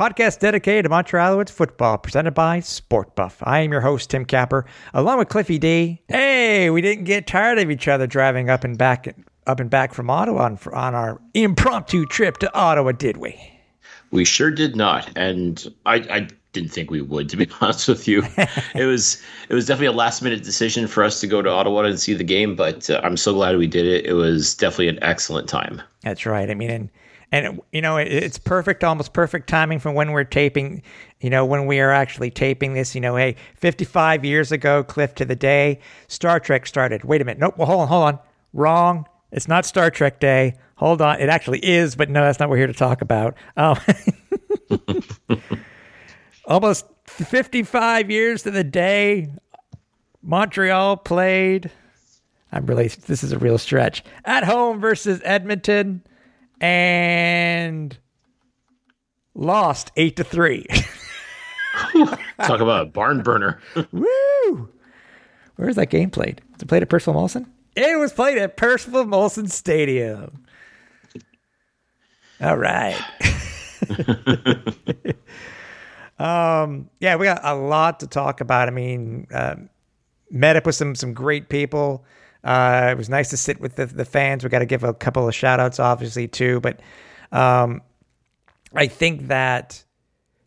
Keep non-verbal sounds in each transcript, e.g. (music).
podcast dedicated to Montreal Alouettes football, presented by Sport Buff. I am your host, Tim Capper, along with Cliffy D. Hey, we didn't get tired of each other driving up and back, up and back from Ottawa on, on our impromptu trip to Ottawa, did we? We sure did not, and I, I didn't think we would. To be (laughs) honest with you, it was it was definitely a last minute decision for us to go to Ottawa and see the game. But uh, I'm so glad we did it. It was definitely an excellent time. That's right. I mean, and and you know, it, it's perfect, almost perfect timing from when we're taping. You know, when we are actually taping this. You know, hey, 55 years ago, Cliff to the day, Star Trek started. Wait a minute. Nope. Well, hold on, hold on. Wrong. It's not Star Trek Day. Hold on. It actually is, but no, that's not what we're here to talk about. Um, (laughs) almost 55 years to the day Montreal played. I'm really, this is a real stretch. At home versus Edmonton and lost eight to three. (laughs) Talk about a barn burner. (laughs) Woo! Where was that game played? Was it played at Percival Molson? It was played at Percival Molson Stadium. All right. (laughs) um, yeah, we got a lot to talk about. I mean, uh, met up with some some great people. Uh, it was nice to sit with the, the fans. We got to give a couple of shout outs, obviously, too. But um, I think that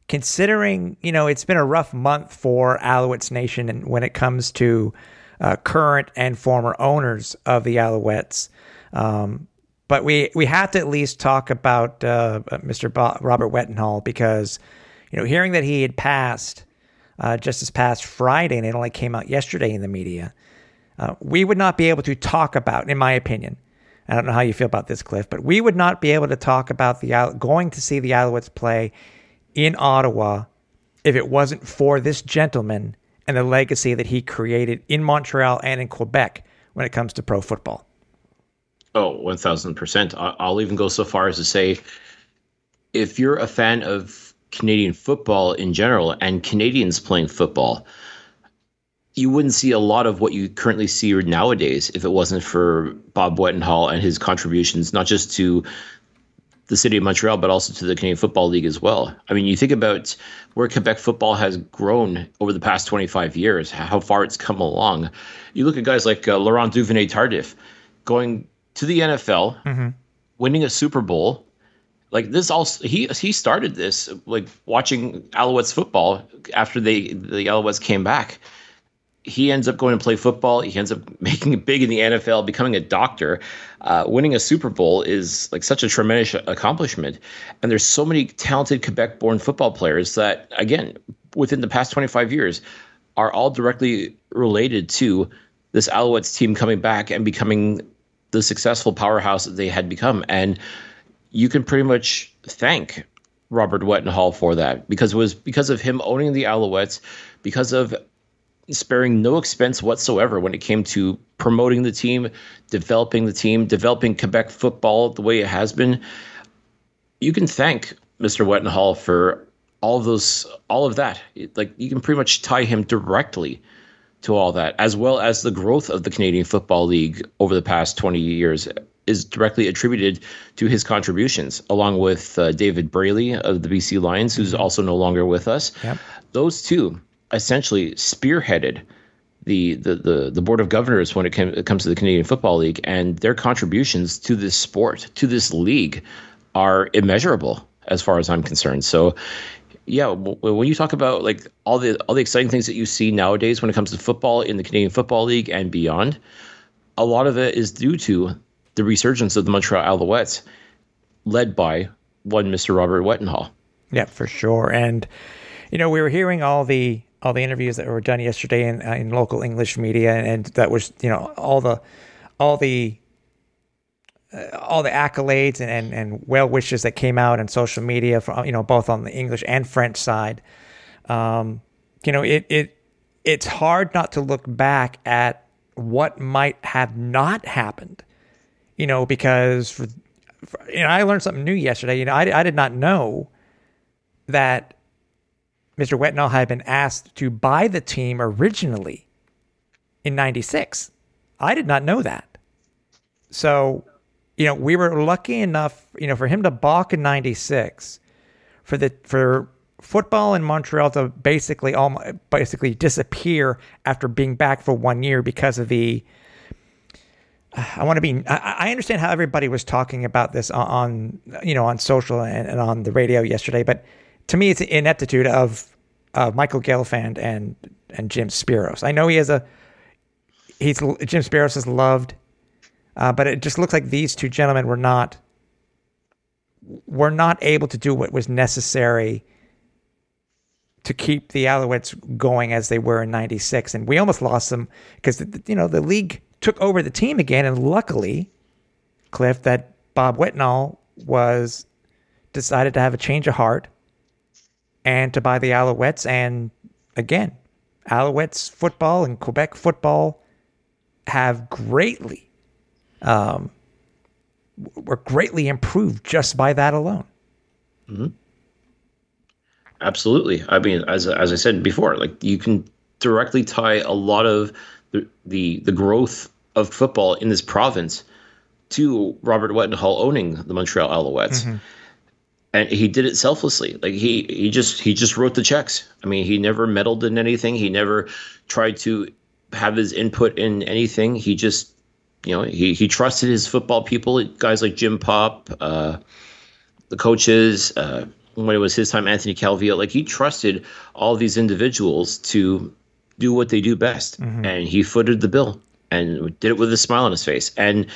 considering, you know, it's been a rough month for Alouettes Nation and when it comes to uh, current and former owners of the Alouettes. Um, but we, we have to at least talk about uh, Mr. Bo- Robert Wetenhall because, you know, hearing that he had passed uh, just this past Friday and it only came out yesterday in the media uh, we would not be able to talk about, in my opinion. I don't know how you feel about this, Cliff, but we would not be able to talk about the going to see the Alouettes play in Ottawa if it wasn't for this gentleman and the legacy that he created in Montreal and in Quebec when it comes to pro football. Oh, 1000%. I'll even go so far as to say if you're a fan of Canadian football in general and Canadians playing football, you wouldn't see a lot of what you currently see nowadays if it wasn't for Bob Wetenhall and his contributions, not just to the city of Montreal, but also to the Canadian Football League as well. I mean, you think about where Quebec football has grown over the past 25 years, how far it's come along. You look at guys like uh, Laurent Duvernay Tardif going to the NFL, mm-hmm. winning a Super Bowl. Like this, also he he started this like watching Alouettes football after they the Alouettes came back he ends up going to play football. He ends up (laughs) making it big in the NFL, becoming a doctor. Uh, winning a Super Bowl is like such a tremendous accomplishment. And there's so many talented Quebec born football players that, again, within the past 25 years, are all directly related to this Alouettes team coming back and becoming the successful powerhouse that they had become. And you can pretty much thank Robert Wetenhall for that because it was because of him owning the Alouettes, because of sparing no expense whatsoever when it came to promoting the team, developing the team, developing Quebec football the way it has been. You can thank Mr. Wetenhall for all of those, all of that. Like you can pretty much tie him directly to all that, as well as the growth of the Canadian Football League over the past 20 years is directly attributed to his contributions, along with uh, David Braley of the BC Lions, who's mm-hmm. also no longer with us. Yep. Those two essentially spearheaded the, the the the board of governors when it, came, it comes to the Canadian Football League, and their contributions to this sport, to this league, are immeasurable as far as I'm concerned. So, yeah, when you talk about like all the all the exciting things that you see nowadays when it comes to football in the Canadian Football League and beyond, a lot of it is due to the resurgence of the Montreal Alouettes, led by one Mr. Robert Wetenhall. Yeah, for sure. And you know, we were hearing all the all the interviews that were done yesterday in, uh, in local English media, and, and, that was you know all the all the uh, all the accolades and, and, and well wishes that came out on social media from you know both on the English and French side. Um, you know, it it it's hard not to look back at what might have not happened. You know, because for, for you know, I learned something new yesterday. You know, I I did not know that Mr. Wetenhall had been asked to buy the team originally in 96. I did not know that. So, you know, we were lucky enough, you know, for him to balk in 96, for the for football in Montreal to basically almost basically disappear after being back for one year because of the I want to be. I, understand how everybody was talking about this on, on you know, on social and, and, on the radio yesterday, but to me, it's an ineptitude of Michael Gelfand and and Jim Speros. I know he has a he's Jim Speros is loved, uh, but it just looks like these two gentlemen were not were not able to do what was necessary to keep the Alouettes going as they were in '96, and we almost lost them because you know the league took over the team again, and luckily, Cliff, that Bob Wetenhall was decided to have a change of heart and to buy the Alouettes, and again, Alouettes football and Quebec football have greatly um, were greatly improved just by that alone. Mm-hmm. Absolutely. I mean, as as I said before, like you can directly tie a lot of the the, the growth of football in this province to Robert Wetenhall owning the Montreal Alouettes. Mm-hmm. And he did it selflessly. Like he he just he just wrote the checks. I mean, he never meddled in anything. He never tried to have his input in anything. He just you know, he he trusted his football people, guys like Jim Popp, uh, the coaches, uh, when it was his time, Anthony Calvillo, like he trusted all these individuals to do what they do best. Mm-hmm. And he footed the bill and did it with a smile on his face. And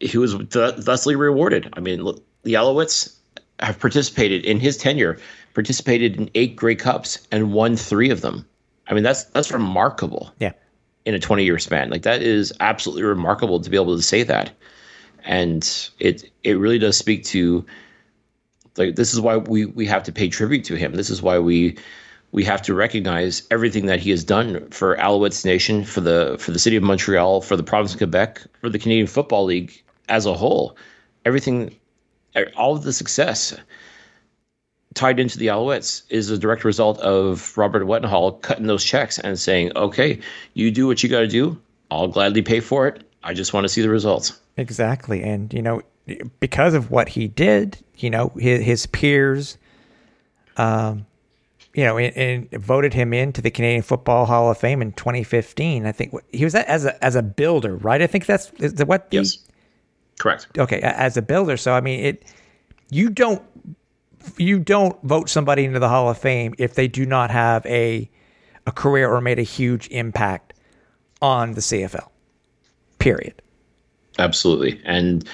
he was th- thusly rewarded. I mean, look, the Alouettes have participated in his tenure, participated in eight Grey Cups and won three of them. I mean, that's that's remarkable. Yeah. In a 20 year span. Like that is absolutely remarkable to be able to say that. And it it really does speak to like this is why we we have to pay tribute to him. This is why we we have to recognize everything that he has done for Alouettes Nation, for the for the city of Montreal, for the province of Quebec, for the Canadian Football League as a whole. Everything, all of the success tied into the Alouettes is a direct result of Robert Wetenhall cutting those checks and saying, "Okay, you do what you got to do. I'll gladly pay for it. I just want to see the results." Exactly, and you know, because of what he did, you know, his, his peers, um, you know, and, voted him into the Canadian Football Hall of Fame in 2015. I think he was as a as a builder, right? I think that's is what. The, yes, correct. Okay, as a builder. So I mean, it you don't you don't vote somebody into the Hall of Fame if they do not have a a career or made a huge impact on the CFL. Period. Absolutely, and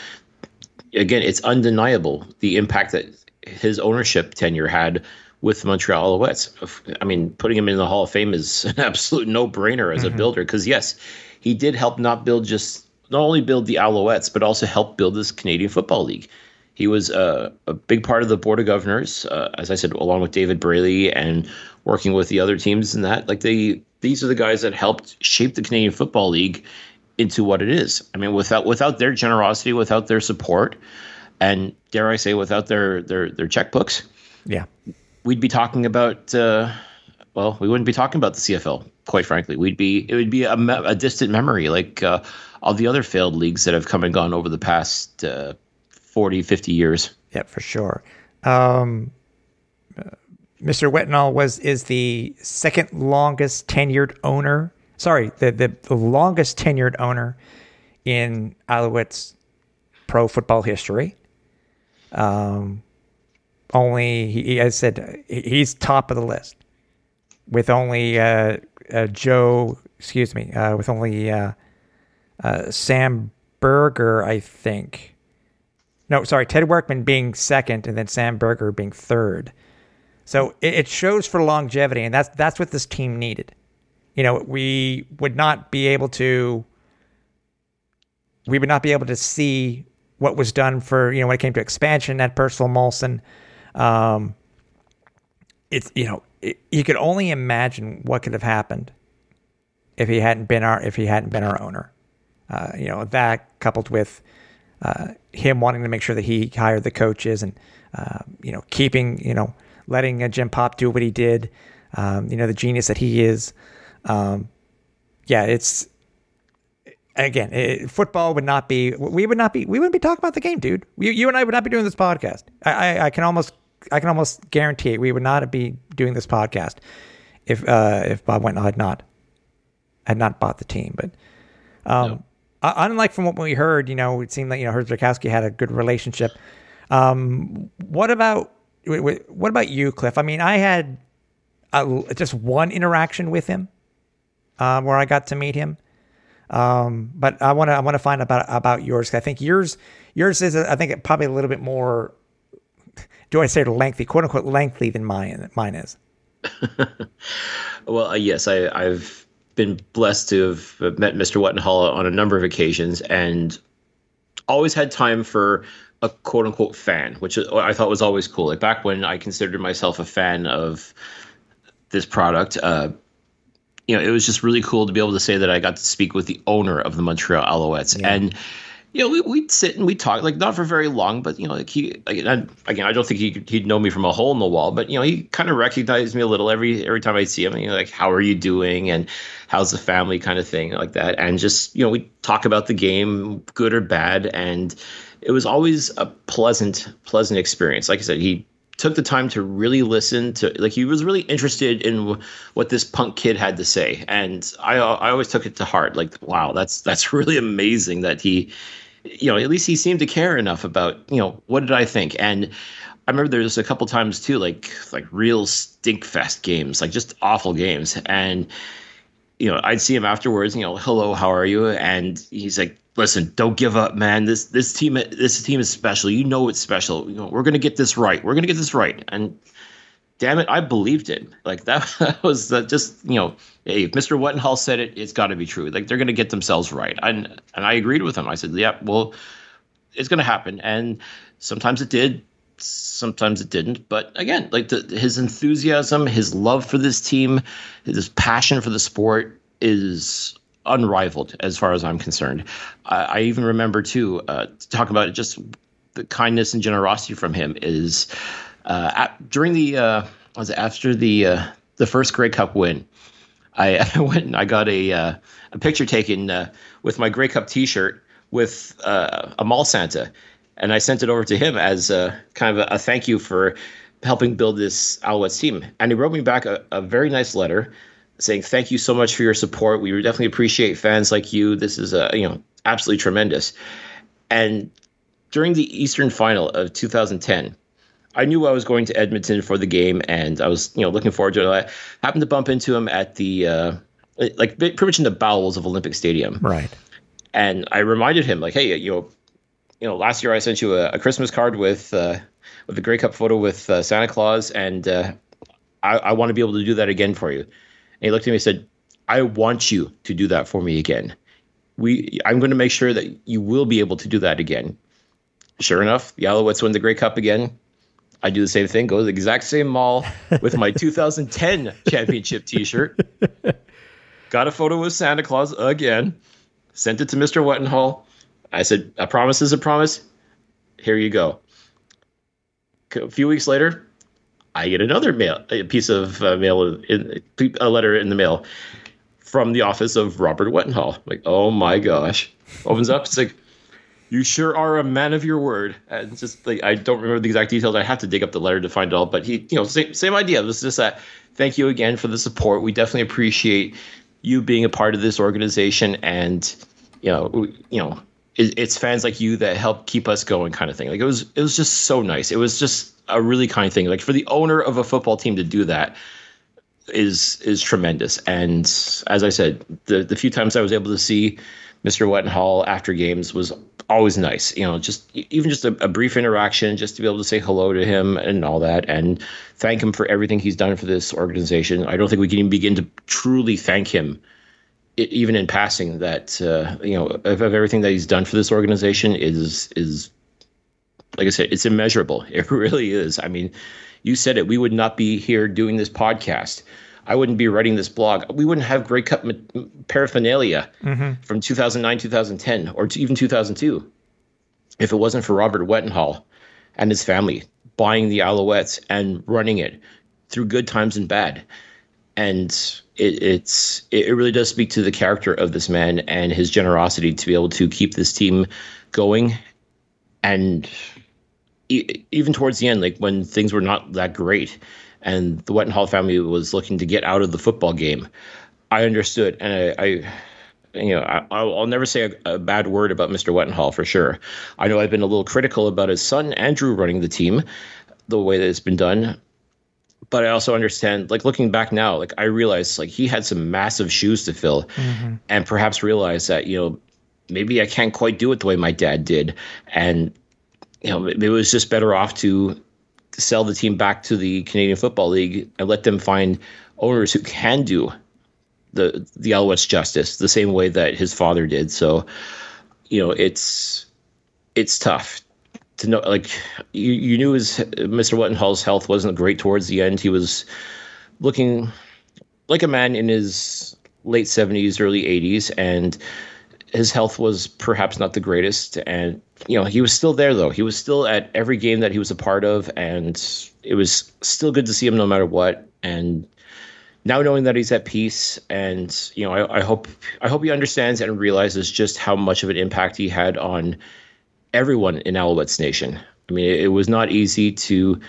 again, it's undeniable the impact that his ownership tenure had with Montreal Alouettes. I mean, putting him in the Hall of Fame is (laughs) an absolute no-brainer as mm-hmm. a builder because yes, he did help not build just not only build the Alouettes but also help build this Canadian Football League. He was uh, a big part of the board of governors, uh, as I said, along with David Braley and working with the other teams and that. Like they, these are the guys that helped shape the Canadian Football League into what it is. I mean, without without their generosity, without their support, and dare I say, without their their their checkbooks, yeah, we'd be talking about. Uh, well, we wouldn't be talking about the CFL. Quite frankly, we'd be it would be a, a distant memory, like uh, all the other failed leagues that have come and gone over the past uh, 40, 50 years. Yeah, for sure. Um, Mr. Wetenhall was is the second longest tenured owner sorry, the, the, the longest tenured owner in Alouettes pro football history. Um, only he, I said he's top of the list with only uh, uh, Joe, excuse me, uh, with only uh, Sam Berger, I think. No, sorry, Ted Workman being second, and then Sam Berger being third. So it, it shows for longevity, and that's that's what this team needed you know, we would not be able to we would not be able to see what was done for you know when it came to expansion at Percival Molson. Um, it's you know you could only imagine what could have happened if he hadn't been our if he hadn't been our owner. Uh, you know that coupled with uh, him wanting to make sure that he hired the coaches and uh, you know keeping you know letting uh, Jim Popp do what he did. Um, you know the genius that he is. Um, yeah, it's again it, football would not be we would not be we wouldn't be talking about the game, dude. You, you and I would not be doing this podcast. I, I, I can almost I can almost guarantee it, we would not be doing this podcast if uh, if Bob Wetenhall had not had not bought the team. But um, no. Uh, unlike from what we heard, you know, it seemed like you know Herb Zurkowsky had a good relationship. Um, what about what about you, Cliff? I mean, I had a, just one interaction with him um, where I got to meet him. Um, but I want to I want to find about about yours. I think yours yours is I think probably a little bit more do I say lengthy, quote unquote lengthy than mine mine is? (laughs) well, uh, yes, I, I've been blessed to have met Mr. Wetenhall on a number of occasions and always had time for a quote unquote fan, which I thought was always cool. Like back when I considered myself a fan of this product, uh, you know, it was just really cool to be able to say that I got to speak with the owner of the Montreal Alouettes. Yeah. And you know, we, we'd sit and we'd talk, like not for very long, but you know, like he again, again, I don't think he he'd know me from a hole in the wall, but you know, he kind of recognized me a little every every time I see him. And, you know, like how are you doing and how's the family, kind of thing, like that. And just you know, we talk about the game, good or bad, and it was always a pleasant pleasant experience. Like I said, he took the time to really listen to like he was really interested in w- what this punk kid had to say and i i always took it to heart like wow that's that's (laughs) really amazing that he you know, at least he seemed to care enough about, you know, what did I think? And I remember there was a couple times too, like like real stinkfest games, like just awful games. And you know, I'd see him afterwards, you know, hello, how are you? And he's like, listen, don't give up, man. This this team this team is special. You know it's special. You know, we're gonna get this right. We're gonna get this right. And damn it, I believed it. Like that, (laughs) that was just you know, hey, if Mr. Wetenhall said it, it's got to be true. Like they're going to get themselves right, and and I agreed with him. I said, yeah, well, it's going to happen, and sometimes it did, sometimes it didn't. But again, like the, his enthusiasm, his love for this team, his passion for the sport is unrivaled as far as I'm concerned. I, I even remember too uh, to talk about it, just the kindness and generosity from him is at, during the uh, was after the uh, the first Grey Cup win, I, (laughs) I went and I got a uh, a picture taken uh, with my Grey Cup T-shirt with uh, a mall Santa, and I sent it over to him as a, kind of a, a thank you for helping build this Alouettes team. And he wrote me back a, a very nice letter saying thank you so much for your support. We definitely appreciate fans like you. This is a you know absolutely tremendous. And during the Eastern Final of 2010, I knew I was going to Edmonton for the game, and I was you know looking forward to it. I happened to bump into him at the uh, like pretty much in the bowels of Olympic Stadium, right? And I reminded him like, hey, you know, you know, last year I sent you a, a Christmas card with uh, with a Grey Cup photo with uh, Santa Claus, and uh, I, I want to be able to do that again for you. And he looked at me and said, I want you to do that for me again. We, I'm going to make sure that you will be able to do that again. Sure enough, the Alouettes win the Grey Cup again. I do the same thing. Go to the exact same mall with my (laughs) 2010 championship T-shirt. Got a photo with Santa Claus again. Sent it to Mr. Wetenhall. I said, "A promise is a promise. Here you go." A few weeks later, I get another mail, a piece of uh, mail, in, a letter in the mail from the office of Robert Wetenhall. Like, oh my gosh! Opens up, it's like you sure are a man of your word. And just like I don't remember the exact details. I have to dig up the letter to find it all. But he, you know, same same idea. This is just that. Thank you again for the support. We definitely appreciate you being a part of this organization, and you know, you know, it, it's fans like you that help keep us going, kind of thing. Like it was, it was just so nice. It was just a really kind thing. Like for the owner of a football team to do that is is tremendous. And as I said, the the few times I was able to see Mr. Wetenhall after games was always nice. You know, just even just a, a, brief interaction, just to be able to say hello to him and all that, and thank him for everything he's done for this organization. I don't think we can even begin to truly thank him, even in passing. That uh, you know, of, of everything that he's done for this organization is is like I said, it's immeasurable. (laughs) It really is. I mean, You said it. We would not be here doing this podcast. I wouldn't be writing this blog. We wouldn't have Grey Cup paraphernalia mm-hmm. from 2009, 2010, or even 2002 if it wasn't for Robert Wetenhall and his family buying the Alouettes and running it through good times and bad. And it, it's it really does speak to the character of this man and his generosity to be able to keep this team going and even towards the end, like when things were not that great, and the Wetenhall family was looking to get out of the football game, I understood, and I, I you know, I, will never say a, a, bad word about Mr. Wetenhall for sure. I know I've been a little critical about his son Andrew running the team, the way that it's been done, but I also understand, like looking back now, like I realized like he had some massive shoes to fill, mm-hmm. and perhaps realized that you know maybe I can't quite do it the way my dad did, and you know it was just better off to sell the team back to the Canadian Football League and let them find owners who can do the the Alouettes justice the same way that his father did. So, you know, it's it's tough to know. Like you, you knew his Mr. Wetenhall's health wasn't great towards the end. He was looking like a man in his late seventies, early eighties, and his health was perhaps not the greatest. And you know, he was still there though. He was still at every game that he was a part of, and it was still good to see him no matter what. And now knowing that he's at peace, and you know, I, I hope I hope he understands and realizes just how much of an impact he had on everyone in Alouettes Nation. I mean, it, it was not easy to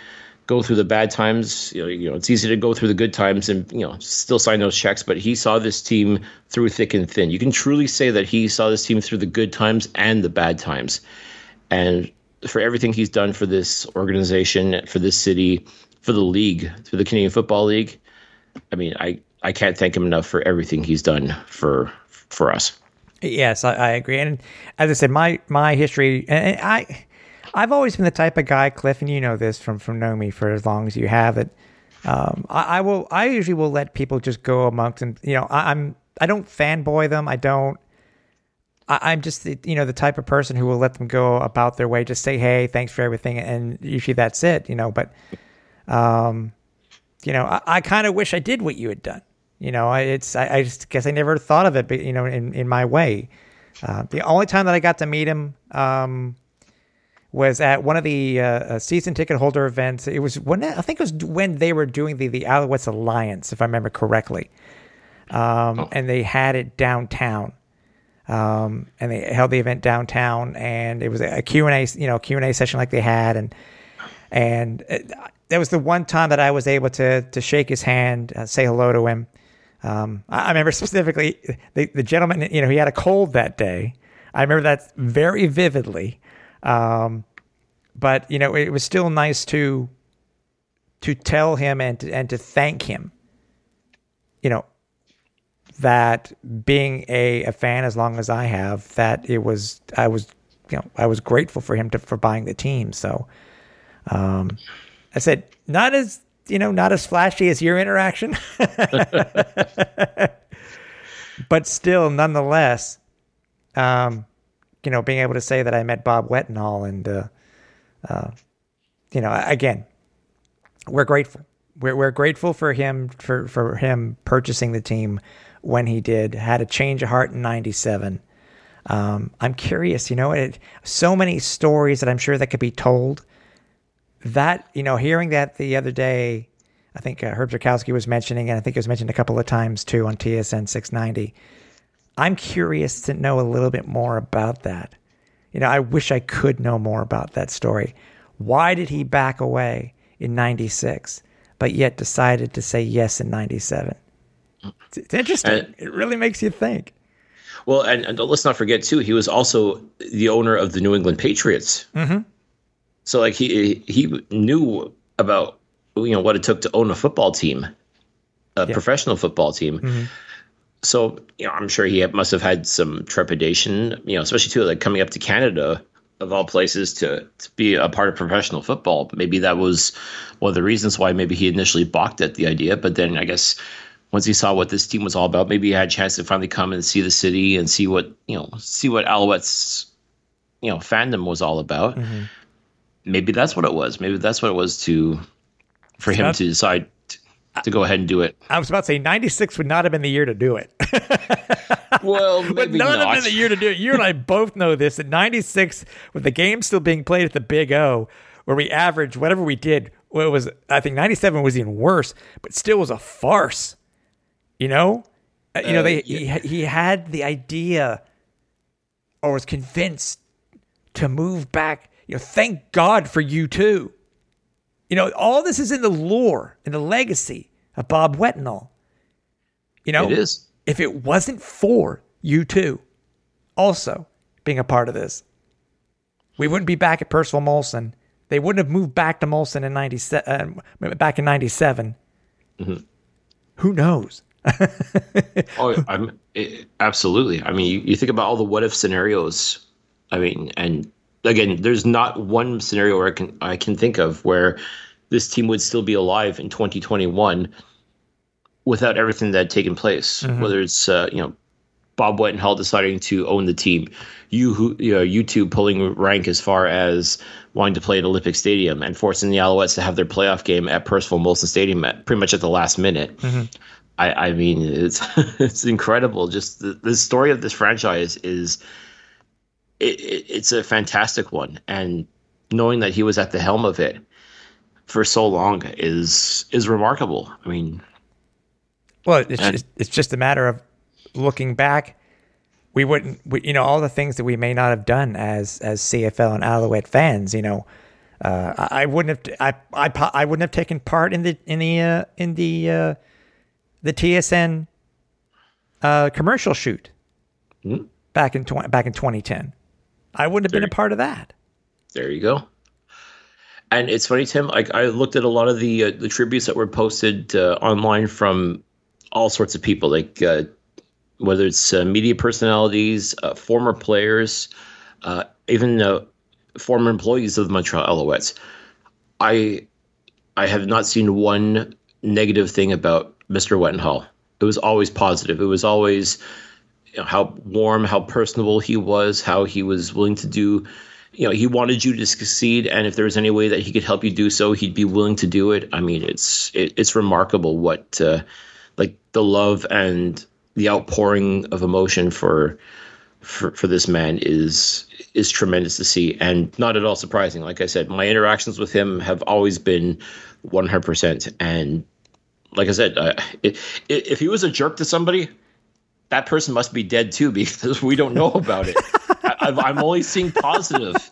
go through the bad times. You know, you know, it's easy to go through the good times and you know still sign those checks. But he saw this team through thick and thin. You can truly say that he saw this team through the good times and the bad times. And for everything he's done for this organization, for this city, for the league, for the Canadian Football League, I mean, I I can't thank him enough for everything he's done for for us. Yes, I, I agree. And as I said, my my history, and I I've always been the type of guy, Cliff, and you know this from from knowing me for as long as you have it. Um, I, I, will. I usually will let people just go amongst and You know, I, I'm. I don't fanboy them. I don't. I, am just you know the type of person who will let them go about their way. Just say, hey, thanks for everything, and usually that's it. You know, but, um, you know, I, I kind of wish I did what you had done. You know, it's I, I just guess I never thought of it, but you know, in in my way. Uh, the only time that I got to meet him, um, was at one of the uh, uh, season ticket holder events. It was when I think it was when they were doing the the Alouettes Alliance, if I remember correctly, um, oh. and they had it downtown. Um, and they held the event downtown, and it was a Q and A, you know, Q and A session like they had, and and it, that was the one time that I was able to to shake his hand, uh, say hello to him. Um, I, I remember (laughs) specifically the the gentleman, you know, he had a cold that day. I remember that very vividly. Um, but you know, it was still nice to to tell him and to, and to thank him. You know, that being a, a fan as long as I have, that it was I was you know I was grateful for him to, for buying the team. So, um, I said not as you know not as flashy as your interaction, (laughs) (laughs) but still nonetheless, um, you know, being able to say that I met Bob Wetenhall and, uh, uh, you know, again, we're grateful. We're, we're grateful for him for, for him purchasing the team when he did. Had a change of heart in '97. Um, I'm curious, you know, it, so many stories that I'm sure that could be told. That you know, hearing that the other day, I think uh, Herb Zurkowsky was mentioning, and I think it was mentioned a couple of times too on TSN 690 I'm curious to know a little bit more about that. You know, I wish I could know more about that story. Why did he back away in 96, but yet decided to say yes in 97? It's, it's interesting. And, it really makes you think. Well, and, and, let's not forget, too, he was also the owner of the New England Patriots. Mm-hmm. So, like, he, he knew about, you know, what it took to own a football team, a yeah. professional football team. Mm-hmm so you know, I'm sure he must have had some trepidation, you know, especially too like coming up to Canada of all places to to be a part of professional football. Maybe that was one of the reasons why maybe he initially balked at the idea, but then I guess once he saw what this team was all about, maybe he had a chance to finally come and see the city and see what you know, see what Alouettes, you know, fandom was all about. Mm-hmm. Maybe that's what it was. Maybe that's what it was to for him not- to decide to go ahead and do it. I was about to say 96 would not have been the year to do it. (laughs) Well, would maybe not, have not. been the year to do it. You and I both know this. That 96, with the game still being played at the Big O, where we averaged whatever we did, well, it was I think 97 was even worse, but still was a farce. You know, Uh, you know they he, he had the idea or was convinced to move back. You know, thank God for U2. You know, all this is in the lore and the legacy Bob Wetenhall. You know, It is. if it wasn't for U2 also being a part of this, we wouldn't be back at Percival Molson. They wouldn't have moved back to Molson in 97, uh, back in 97. Who knows? (laughs) Oh, I'm it, absolutely. I mean, you, you think about all the what if scenarios. I mean, and again, there's not one scenario where I can I can think of where this team would still be alive in 2021 without everything that had taken place. Whether it's uh, you know Bob Wetenhall deciding to own the team, you who you know U2 pulling rank as far as wanting to play at Olympic Stadium and forcing the Alouettes to have their playoff game at Percival Molson Stadium at pretty much at the last minute. I, I mean, it's (laughs) it's incredible. Just the, the story of this franchise is it, it, it's a fantastic one, and knowing that he was at the helm of it for so long is is remarkable. I mean, Well, it's And- just, it's just a matter of looking back. We wouldn't, we, you know, all the things that we may not have done as as CFL and Alouette fans. You know, uh, I, I wouldn't have, I, I, I wouldn't have taken part in the in the uh, in the uh, the TSN uh, commercial shoot back in tw- back in 2010. I wouldn't have been a part of that. there you go. And it's funny, Tim. Like I looked at a lot of the uh, the tributes that were posted uh, online from all sorts of people, like uh, whether it's uh, media personalities, uh, former players, uh, even uh, former employees of the Montreal Alouettes. I I have not seen one negative thing about Mr. Wetenhall. It was always positive. It was always you know, how warm, how personable he was, how he was willing to do. You know, he wanted you to succeed, and if there was any way that he could help you do so, he'd be willing to do it. I mean, it's it, it's remarkable what uh, the love and the outpouring of emotion for for for this man is is tremendous to see and not at all surprising. Like I said, my interactions with him have always been 100%. And like I said, uh, if, if he was a jerk to somebody, that person must be dead too (laughs) because we don't know about it. I, I've- I'm only seeing positive.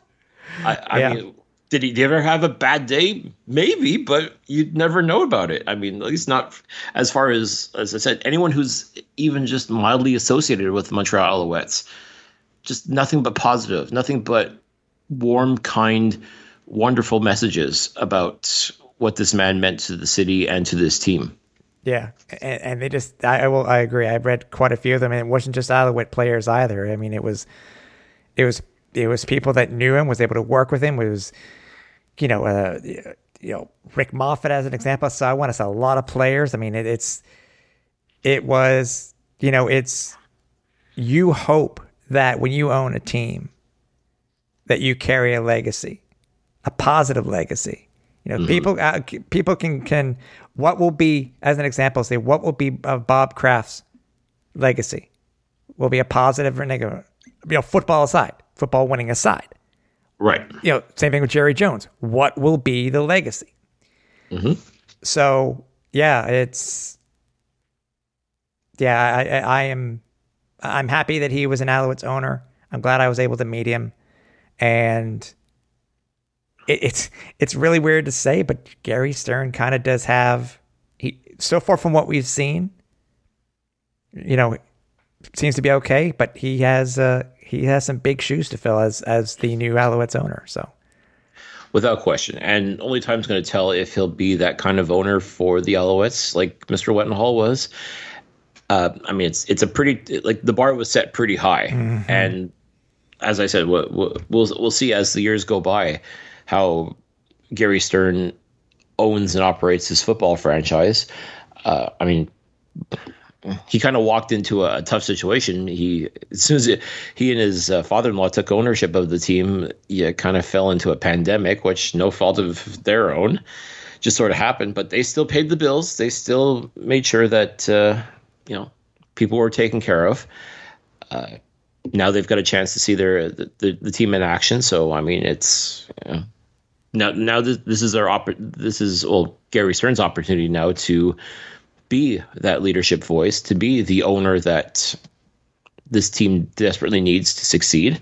I, I Yeah. mean, did he, did he ever have a bad day? Maybe, but you'd never know about it. I mean, at least not as far as, as I said, anyone who's even just mildly associated with Montreal Alouettes. Just nothing but positive, nothing but warm, kind, wonderful messages about what this man meant to the city and to this team. Yeah, and, and they just I, I will I agree. I read quite a few of them, and it wasn't just Alouette players either. I mean, it was it was it was people that knew him, was able to work with him. Was you know uh, you know Rick Moffat as an example. So I want to say a lot of players. I mean, it, it's it was you know it's you hope that when you own a team that you carry a legacy, a positive legacy. You know, people uh, people can can what will be as an example say what will be of Bob Kraft's legacy will be a positive or negative. You know, football aside, football winning aside. Right. You know, same thing with Jerry Jones. What will be the legacy? So yeah, it's yeah. I, I, I am I'm happy that he was an Alouettes owner. I'm glad I was able to meet him, and it, it's it's really weird to say, but Gary Stern kind of does have he so far from what we've seen. You know, seems to be okay, but he has uh he has some big shoes to fill as as the new Alouettes owner. So Without question. And only time's going to tell if he'll be that kind of owner for the Alouettes like Mr. Wetenhall was. Uh, I mean, it's it's a pretty like the bar was set pretty high, and as I said, we'll, we'll we'll we'll see as the years go by how Gary Stern owns and operates his football franchise. Uh, I mean, he kind of walked into a, tough situation. He as soon as it, he and his uh, father-in-law took ownership of the team, yeah, kind of fell into a pandemic, which no fault of their own. just sort of happened. But they still paid the bills. They still made sure that uh, you know people were taken care of. Uh, now they've got a chance to see their the, the, the team in action. So I mean, it's you know, now now this, this is our oppor- this is well Gary Stern's opportunity now to be that leadership voice, to be the owner that this team desperately needs to succeed.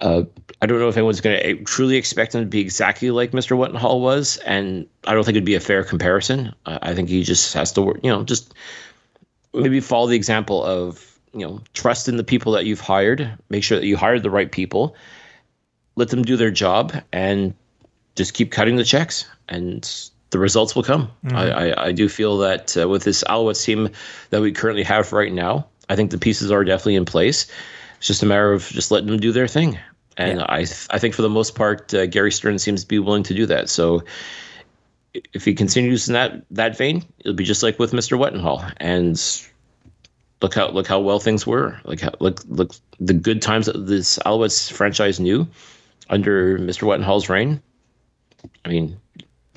Uh, I don't know if anyone's going to truly expect him to be exactly like Mr. Wetenhall was, and I don't think it'd be a fair comparison. Uh, I think he just has to, you know, just maybe follow the example of, you know, trust in the people that you've hired, make sure that you hired the right people, let them do their job, and just keep cutting the checks, and the results will come. Mm-hmm. I, I, I, do feel that uh, with this Alouettes team that we currently have right now, I think the pieces are definitely in place. It's just a matter of just letting them do their thing. And yeah. I, I think for the most part, uh, Gary Stern seems to be willing to do that. So if he continues in that that vein, it'll be just like with Mr. Wetenhall. And look how look how well things were. Like how, look look the good times that this Alouettes franchise knew under Mr. Wetenhall's reign. I mean,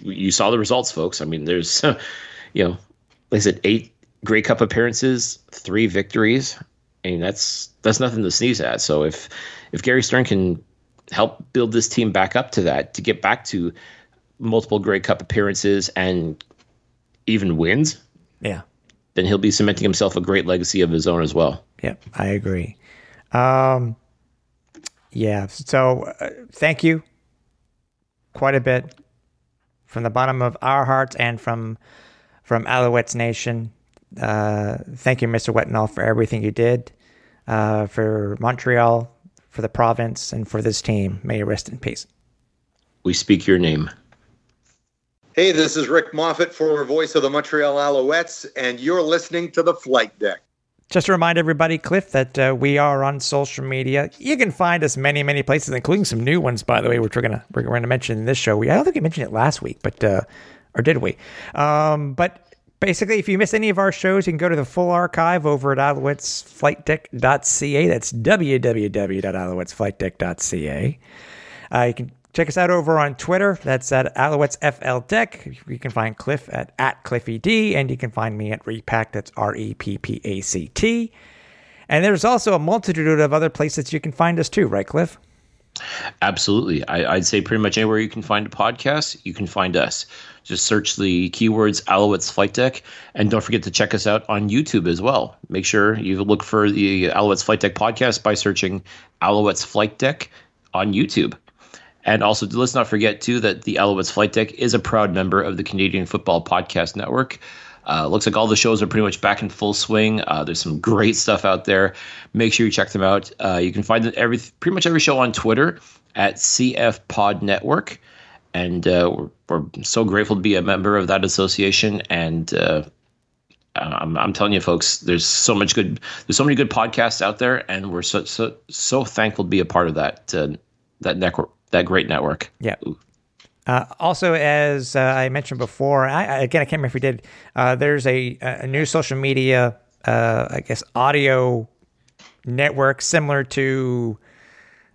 you saw the results, folks. I mean, there's (laughs) you know, like I said, eight Grey Cup appearances, three victories. I mean, that's that's nothing to sneeze at. So if if Gary Stern can help build this team back up to that, to get back to multiple Grey Cup appearances and even wins, yeah, then he'll be cementing himself a great legacy of his own as well. Yep, I agree. Um, yeah. So uh, thank you quite a bit from the bottom of our hearts and from from Alouettes Nation. Uh, thank you, Mr. Wetenhall, for everything you did uh, for Montreal, for the province, and for this team. May you rest in peace. We speak your name. Hey, this is Rick Moffat, former voice of the Montreal Alouettes, and you're listening to The Flight Deck. Just to remind everybody, Cliff, that uh, we are on social media. You can find us many, many places, including some new ones, by the way, which we're gonna we're gonna mention in this show. We I don't think we mentioned it last week, but uh, or did we? Um, but basically, if you miss any of our shows, you can go to the full archive over at alouettesflightdeck.ca. That's www.alouettesflightdeck.ca. Uh, you can check us out over on Twitter. That's at Alouettes FL Deck. You can find Cliff at, at Cliffy D, and you can find me at Reppact. That's R E P P A C T. And there's also a multitude of other places you can find us too, right, Cliff? Absolutely. I, would say pretty much anywhere you can find a podcast, you can find us. Just search the keywords Alouettes Flight Deck. And don't forget to check us out on YouTube as well. Make sure you look for the Alouettes Flight Deck podcast by searching Alouettes Flight Deck on YouTube. And also, let's not forget, too, that the Alouettes Flight Deck is a proud member of the Canadian Football Podcast Network. Uh, looks like all the shows are pretty much back in full swing. Uh, there's some great stuff out there. Make sure you check them out. Uh, you can find every pretty much every show on Twitter at CF Pod Network and uh, we're, we're, so grateful to be a member of that association. And uh, I'm, I'm, telling you, folks, there's so much good, there's so many good podcasts out there, and we're so so so thankful to be a part of that uh, that network, that great network. Yeah. Uh, also, as uh, I mentioned before, I, again, I can't remember if we did. Uh, there's a, a new social media, I guess, audio network similar to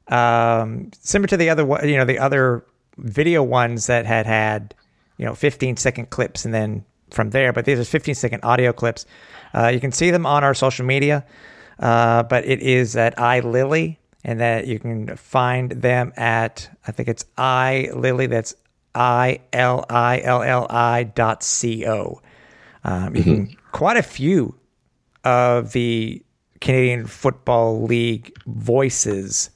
um, similar to the other, you know, the other video ones that had had, you know, 15 second clips and then from there, but these are 15 second audio clips. Uh, you can see them on our social media, uh, but it is at iLilly, and that you can find them at, I think it's iLilly, that's I L I L L I dot C O. Um, you mm-hmm. can, quite a few of the Canadian Football League voices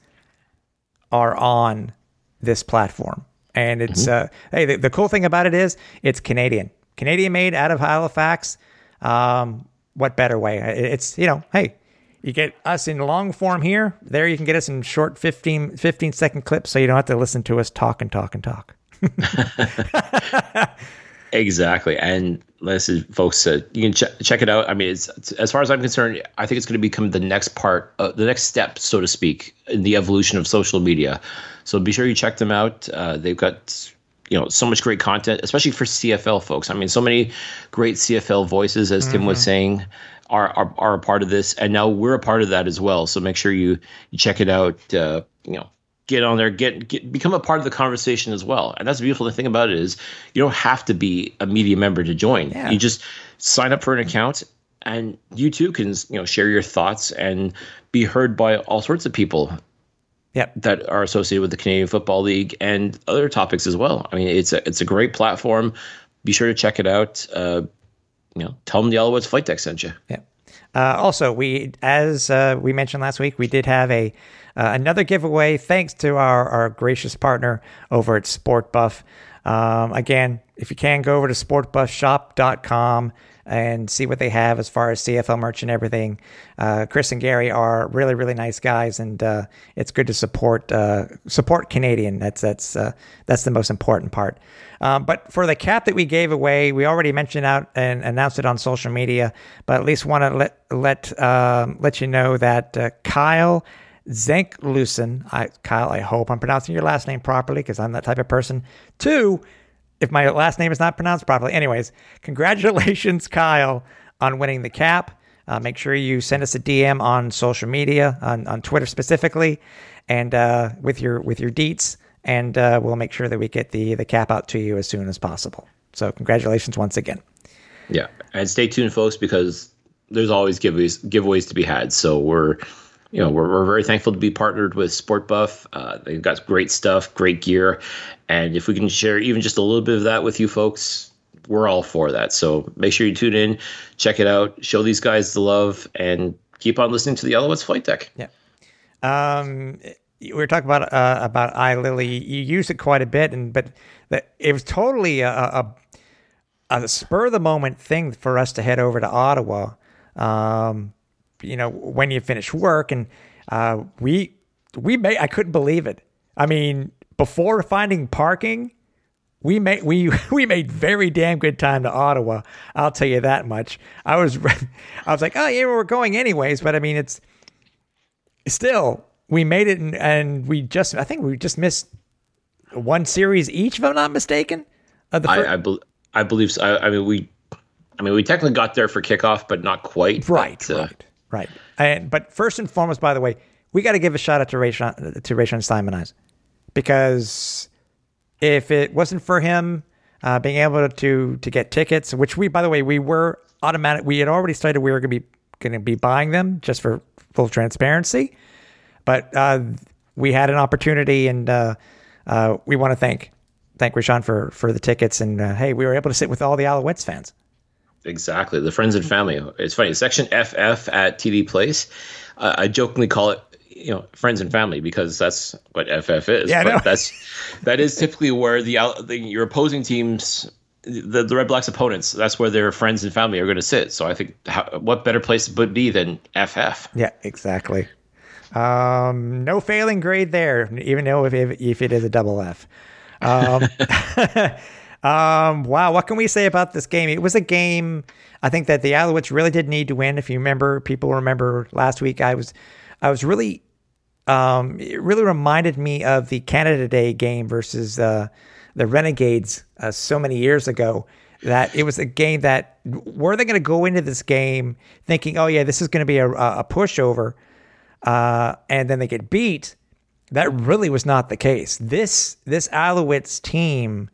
are on this platform. And it's mm-hmm. uh, hey, the, the, cool thing about it is it's Canadian, Canadian made out of Halifax. Um, what better way? It's you know, hey, you get us in long form here. There, you can get us in short 15, 15 second clips, so you don't have to listen to us talk and talk and talk. (laughs) exactly, and listen, folks, uh, you can ch- check it out. I mean, it's, it's, as far as I'm concerned, I think it's going to become the next part, uh, the next step, so to speak, in the evolution of social media. So be sure you check them out. Uh, they've got you know so much great content, especially for CFL folks. I mean, so many great CFL voices, as mm-hmm. Tim was mm-hmm. saying. Are, are, are a part of this, and now we're a part of that as well. So make sure you, you check it out. Uh, you know, get on there, get, get become a part of the conversation as well. And that's the beautiful thing about it is you don't have to be a media member to join. Yeah. You just sign up for an account and you too can you know share your thoughts and be heard by all sorts of people Yep. that are associated with the Canadian Football League and other topics as well. I mean, it's a it's a great platform. Be sure to check it out. Uh, you know, tell them the Alouettes Flight Deck sent you. Yeah. Uh, also, we as uh, we mentioned last week, we did have a uh, another giveaway thanks to our, our gracious partner over at Sport Buff. Um, again, if you can, go over to sportbuffshop.com and see what they have as far as CFL merch and everything. Uh, Chris and Gary are really, really nice guys, and uh, it's good to support uh, support Canadian. That's that's uh, that's the most important part. Um, but for the cap that we gave away, we already mentioned out and announced it on social media. But at least want to let let um, let you know that Kyle Zenklusen, I Kyle, I hope I'm pronouncing your last name properly because I'm that type of person. Two, if my last name is not pronounced properly. Anyways, congratulations, (laughs) Kyle, on winning the cap. Uh, make sure you send us a DM on social media, on, on Twitter specifically, and uh, with your with your deets, and uh, we'll make sure that we get the the cap out to you as soon as possible. So, congratulations once again. Yeah, and stay tuned, folks, because there's always giveaways giveaways to be had. So we're you know we're, we're very thankful to be partnered with Sport Buff. Uh, they've got great stuff, great gear, and if we can share even just a little bit of that with you folks, we're all for that. So make sure you tune in, check it out, show these guys the love, and keep on listening to the Alouettes Flight Deck. Yeah. Um, we were talking about uh, about iLily. You use it quite a bit, and but it was totally a, a, a spur of the moment thing for us to head over to Ottawa. Um, you know, when you finish work, and uh, we we made. I couldn't believe it. I mean, before finding parking, we made we (laughs) we made very damn good time to Ottawa. I'll tell you that much. I was (laughs) I was like, oh yeah, we're going anyways. But I mean, it's still we made it, and, and we just I think we just missed one series each, if I'm not mistaken. Of the I I, bel I believe so. I, I mean we. I mean, we technically got there for kickoff, but not quite. right, but, uh, right. And but first and foremost, by the way, we got to give a shout out to Rashaun to Rashaun Simonise because if it wasn't for him uh, being able to to get tickets, which we by the way we were automatic, we had already started. We were going to be going to be buying them just for full transparency, but uh, we had an opportunity, and uh, uh, we want to thank thank Rashaun for for the tickets, and uh, hey, we were able to sit with all the Alouettes fans. Exactly. The friends and family. It's funny. Section FF at TD Place. Uh, I jokingly call it, you know, friends and family because that's what FF is. Yeah, but know. that's that is typically where the, out- the your opposing teams, the, the Red Blacks opponents, that's where their friends and family are going to sit. So I think how, what better place would be than FF? Yeah, exactly. Um, no failing grade there, even though if, if, if it is a double F. Um, (laughs) (laughs) um, wow, what can we say about this game? It was a game I think that the Alouettes really did need to win. If you remember, people remember last week, I was, I was really, um, it really reminded me of the Canada Day game versus uh, the Renegades uh, so many years ago. That it was a game that were they going to go into this game thinking, oh yeah, this is going to be a, a pushover, uh, and then they get beat. That really was not the case. This this Alouettes team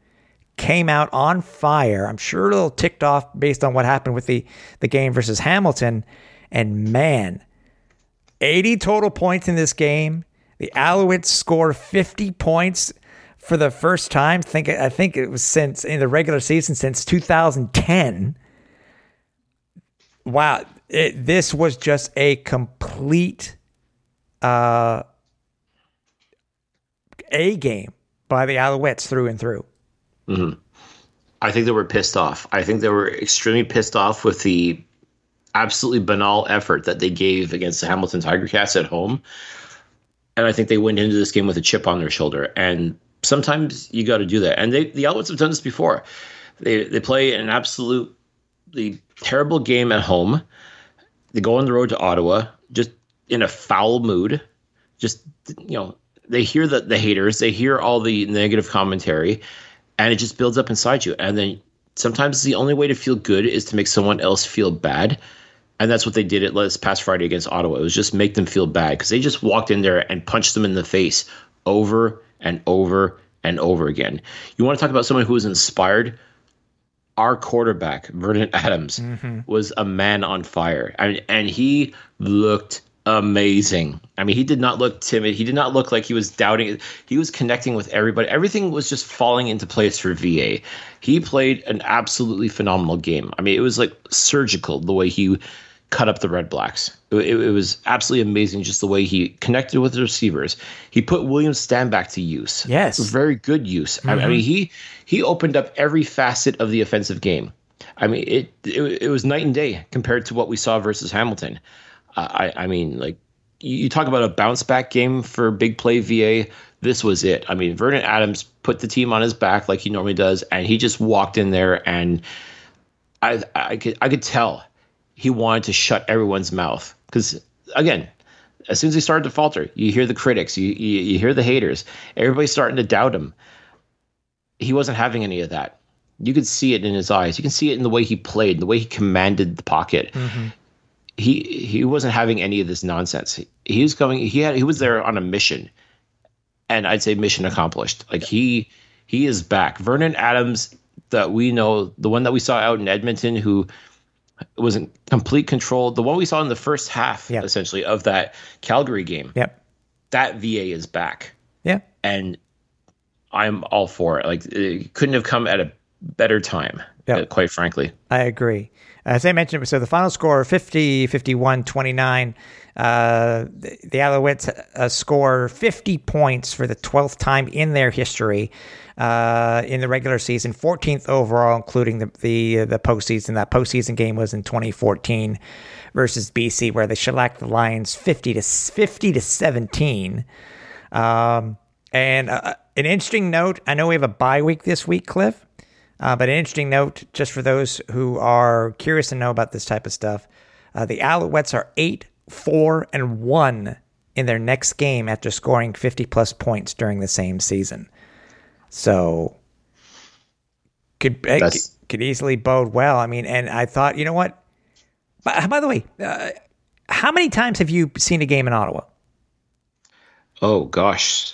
came out on fire. I'm sure a little ticked off based on what happened with the the game versus Hamilton. And man, 80 total points in this game. The Alouettes scored 50 points for the first time. Think I think it was since in the regular season since 2010. Wow, it, this was just a complete uh, a game by the Alouettes through and through. Mm-hmm. I think they were pissed off. I think they were extremely pissed off with the absolutely banal effort that they gave against the Hamilton Tiger Cats at home. And I think they went into this game with a chip on their shoulder. And sometimes you got to do that. And they, the Alouettes have done this before. They they play an absolutely terrible game at home. They go on the road to Ottawa, just in a foul mood. Just you know, they hear the the haters, they hear all the negative commentary, and it just builds up inside you. And then sometimes the only way to feel good is to make someone else feel bad. And that's what they did at this past Friday against Ottawa. It was just make them feel bad because they just walked in there and punched them in the face over and over and over again. You want to talk about someone who was inspired? Our quarterback, Vernon Adams, mm-hmm. was a man on fire. I mean, and he looked amazing. I mean, he did not look timid. He did not look like he was doubting. He was connecting with everybody. Everything was just falling into place for VA. He played an absolutely phenomenal game. I mean, it was like surgical the way he cut up the Red Blacks. It, it, it was absolutely amazing just the way he connected with the receivers. He put William Stanback to use. Yes. very good use. I, I mm-hmm. mean, he he opened up every facet of the offensive game. I mean, it, it it was night and day compared to what we saw versus Hamilton. Uh, I I mean, like you talk about a bounce back game for big play VA. This was it. I mean, Vernon Adams put the team on his back like he normally does, and he just walked in there, and I I could I could tell he wanted to shut everyone's mouth because again, as soon as he started to falter, you hear the critics, you, you you hear the haters, everybody's starting to doubt him. He wasn't having any of that. You could see it in his eyes. You can see it in the way he played, the way he commanded the pocket. Mm-hmm. He he wasn't having any of this nonsense. He, he was going. He had he was there on a mission, and I'd say mission accomplished. Like he he is back. Vernon Adams, that we know, the one that we saw out in Edmonton, who was in complete control. The one we saw in the first half, Yeah. essentially, of that Calgary game. Yep. That VA is back, Yeah. and I'm all for it. Like it couldn't have come at a better time. Uh, quite frankly. I agree. As I mentioned, so the final score 50, 51, 29. Uh, the, the Alouettes uh, score 50 points for the 12th time in their history uh, in the regular season, 14th overall, including the, the, the postseason. That postseason game was in 2014 versus BC, where they shellacked the Lions 50 to 50 to 17. Um, and uh, an interesting note I know we have a bye week this week, Cliff. Uh, but an interesting note, just for those who are curious to know about this type of stuff, uh, the Alouettes are eight, four, and one in their next game after scoring fifty plus points during the same season. So could it could- could easily bode well. I mean, and I thought, you know what? By, by the way, uh, how many times have you seen a game in Ottawa? Oh gosh,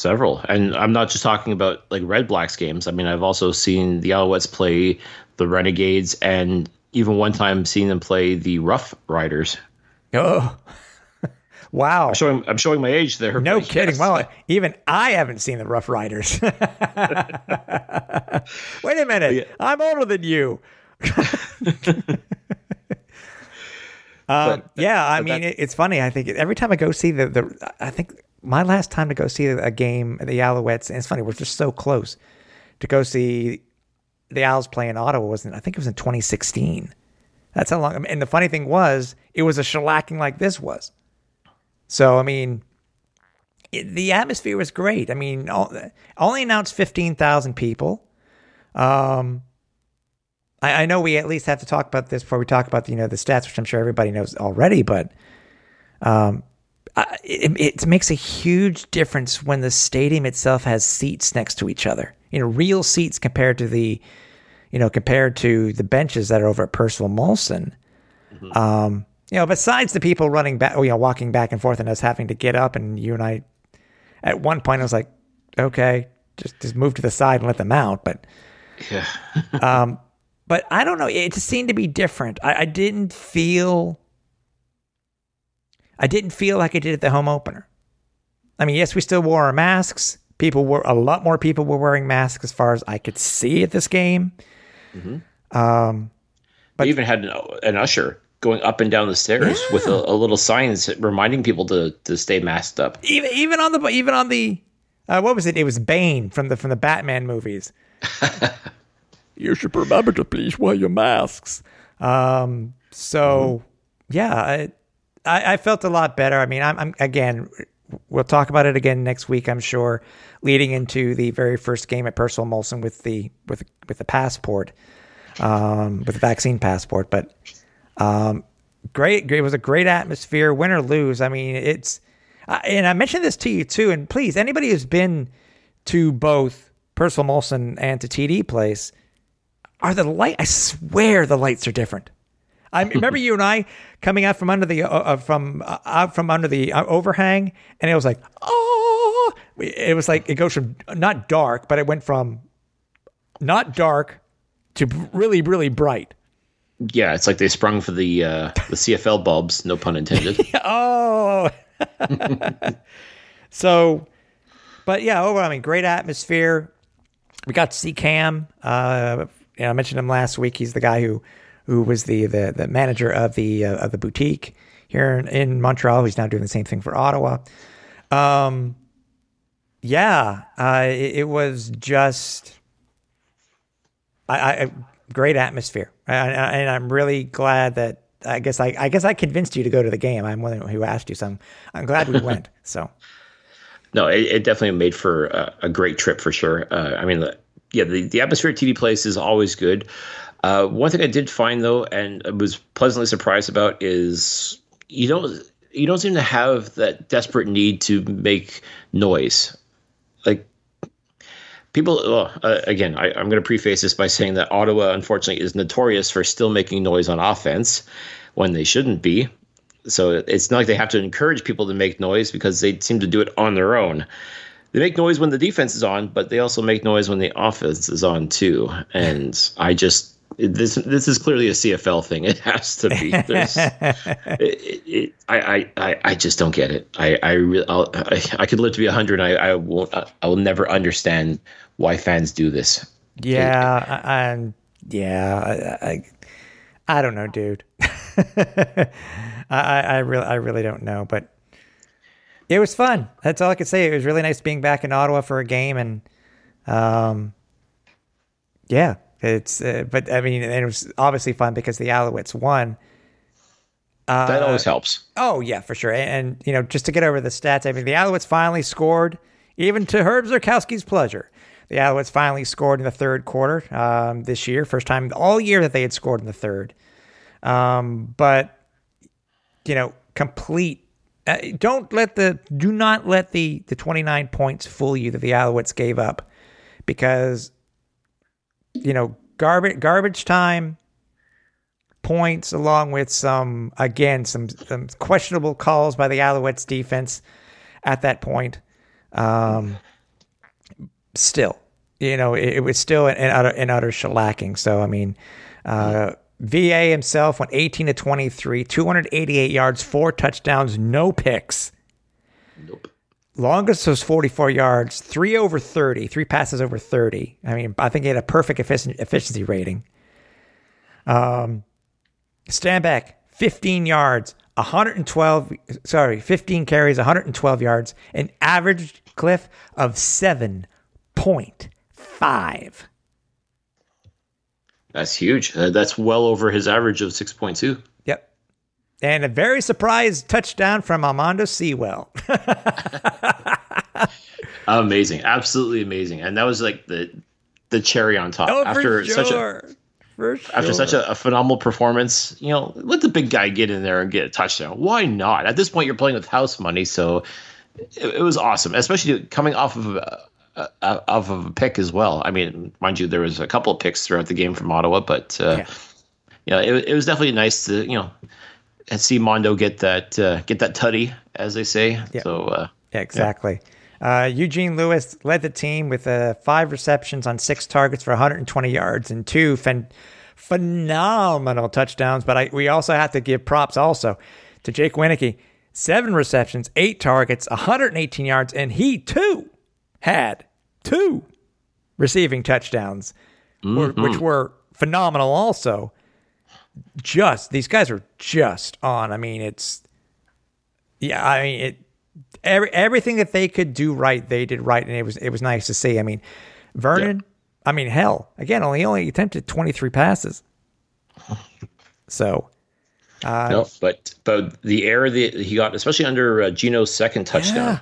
several. And I'm not just talking about like Red Blacks games. I mean, I've also seen the Alouettes play the Renegades, and even one time seen them play the Rough Riders. Oh, (laughs) wow! I'm showing I'm showing my age there. No (laughs) kidding. yes. Well, even I haven't seen the Rough Riders. (laughs) Wait a minute. I'm older than you. um, yeah, I mean, it, it's funny. I think every time I go see the, the, I think my last time to go see a game, at the Alouettes, and it's funny, we're just so close to go see the Owls play in Ottawa. Wasn't I think it was in 2016. That's how long. And the funny thing was, it was a shellacking like this was. So I mean, it, the atmosphere was great. I mean, all, only announced fifteen thousand people. Um, I, I know we at least have to talk about this before we talk about the, you know the stats, which I'm sure everybody knows already. But um, It, it makes a huge difference when the stadium itself has seats next to each other. You know, real seats compared to the, you know, compared to the benches that are over at Percival Molson. Um, you know, besides the people running back, you know, walking back and forth, and us having to get up, and you and I, at one point, I was like, okay, just just move to the side and let them out. But, Yeah. (laughs) um, but I don't know. It just seemed to be different. I, I didn't feel, I didn't feel like I did at the home opener. I mean, yes, we still wore our masks. People were a lot more people were wearing masks as far as I could see at this game. Um, But even had an, an usher going up and down the stairs with a, a little sign reminding people to to stay masked up. even even on the even on the uh, what was it? It was Bane from the from the Batman movies. (laughs) you should remember to please wear your masks. Um, so yeah, I, I I felt a lot better. I mean, I'm, I'm again. We'll talk about it again next week, I'm sure, leading into the very first game at Percival Molson with the with with the passport, um, with the vaccine passport. But um, great. It was a great atmosphere, win or lose. I mean, it's and I mentioned this to you too. And please, anybody who's been to both Percival Molson and to TD Place, are the light? I swear the lights are different. I (laughs) remember you and I coming out from under the uh, uh, from uh, out from under the uh, overhang, and it was like, oh, it was like it goes from not dark, but it went from not dark to really really bright. Yeah, it's like they sprung for the uh, the CFL bulbs. No pun intended. (laughs) oh, (laughs) so, but yeah, overall, I mean, great atmosphere. We got to see Cam. Uh, you know, I mentioned him last week. He's the guy who who was the the, the manager of the uh, of the boutique here in, in, Montreal. He's now doing the same thing for Ottawa. Um, yeah, uh, it, it, was just I, I great atmosphere, and, and I'm really glad that I guess I, I guess I convinced you to go to the game. I'm one who asked you, so I'm, I'm glad we went. (laughs) So, no, it, it definitely made for a, a, great trip for sure. Uh, I mean, the, yeah, the, the atmosphere at TD Place is always good. Uh, one thing I did find though, and I was pleasantly surprised about, is you don't you don't seem to have that desperate need to make noise. Like people, uh, again, I, I'm going to preface this by saying that Ottawa, unfortunately, is notorious for still making noise on offense when they shouldn't be. So it's not like they have to encourage people to make noise because they seem to do it on their own. They make noise when the defense is on, but they also make noise when the offense is on too. And I just this this is clearly a CFL thing. It has to be. (laughs) it, it, I, I I just don't get it. I I really I, I could live to be hundred. I I won't. I will never understand why fans do this. Yeah, and yeah, I, I, I don't know, dude. (laughs) I I really I really don't know, but it was fun. That's all I could say. It was really nice being back in Ottawa for a game, and um, yeah, it's, uh, but I mean, it was obviously fun because the Alouettes won. Uh, that always helps. Oh yeah, for sure. And, and, you know, just to get over the stats, I mean, the Alouettes finally scored, even to Herb Zurkowsky's pleasure. The Alouettes finally scored in the third quarter um, this year, first time all year that they had scored in the third. Um, but you know, complete. Uh, don't let the do not let the the 29 points fool you that the Alouettes gave up because you know, garbage garbage time points along with some again some, some questionable calls by the Alouettes defense at that point. Um, still, you know, it, it was still an, an, utter, an utter shellacking. So I mean, uh, VA himself went 18 to 23, 288 yards, four touchdowns, no picks. Nope. Longest was 44 yards, three over 30, three passes over 30. I mean, I think he had a perfect efficiency rating. Um, Stanback, 15 yards, 112, sorry, 15 carries, 112 yards, an average cliff of 7.5. That's huge. Uh, that's well over his average of 6.2. And a very surprised touchdown from Almondo Sewell. (laughs) amazing. Absolutely amazing. And that was like the the cherry on top. Oh, after sure. such a for after such a, a, phenomenal performance, you know, let the big guy get in there and get a touchdown. Why not? At this point, you're playing with house money, so it, it was awesome, especially coming off of a, a, off of a pick as well. I mean, mind you, there was a couple of picks throughout the game from Ottawa, but uh, yeah, it, it was definitely nice to you know see Mondo get that uh, get that tutty, as they say. Yeah. So uh, yeah, exactly. Yeah. Uh, Eugene Lewis led the team with uh, five receptions on six targets for 120 yards and two phen- phenomenal touchdowns. But I, we also have to give props also to Jake Wieneke. Seven receptions, eight targets, 118 yards, and he too had two receiving touchdowns, mm-hmm. which were phenomenal also just these guys are just on. I mean, it's yeah. I mean, it every everything that they could do right, they did right, and it was it was nice to see. I mean, Vernon. Yeah. I mean, hell, again, only only attempted twenty three passes. (laughs) So, uh, no, but but the error that he got, especially under uh, Geno's second touchdown, yeah.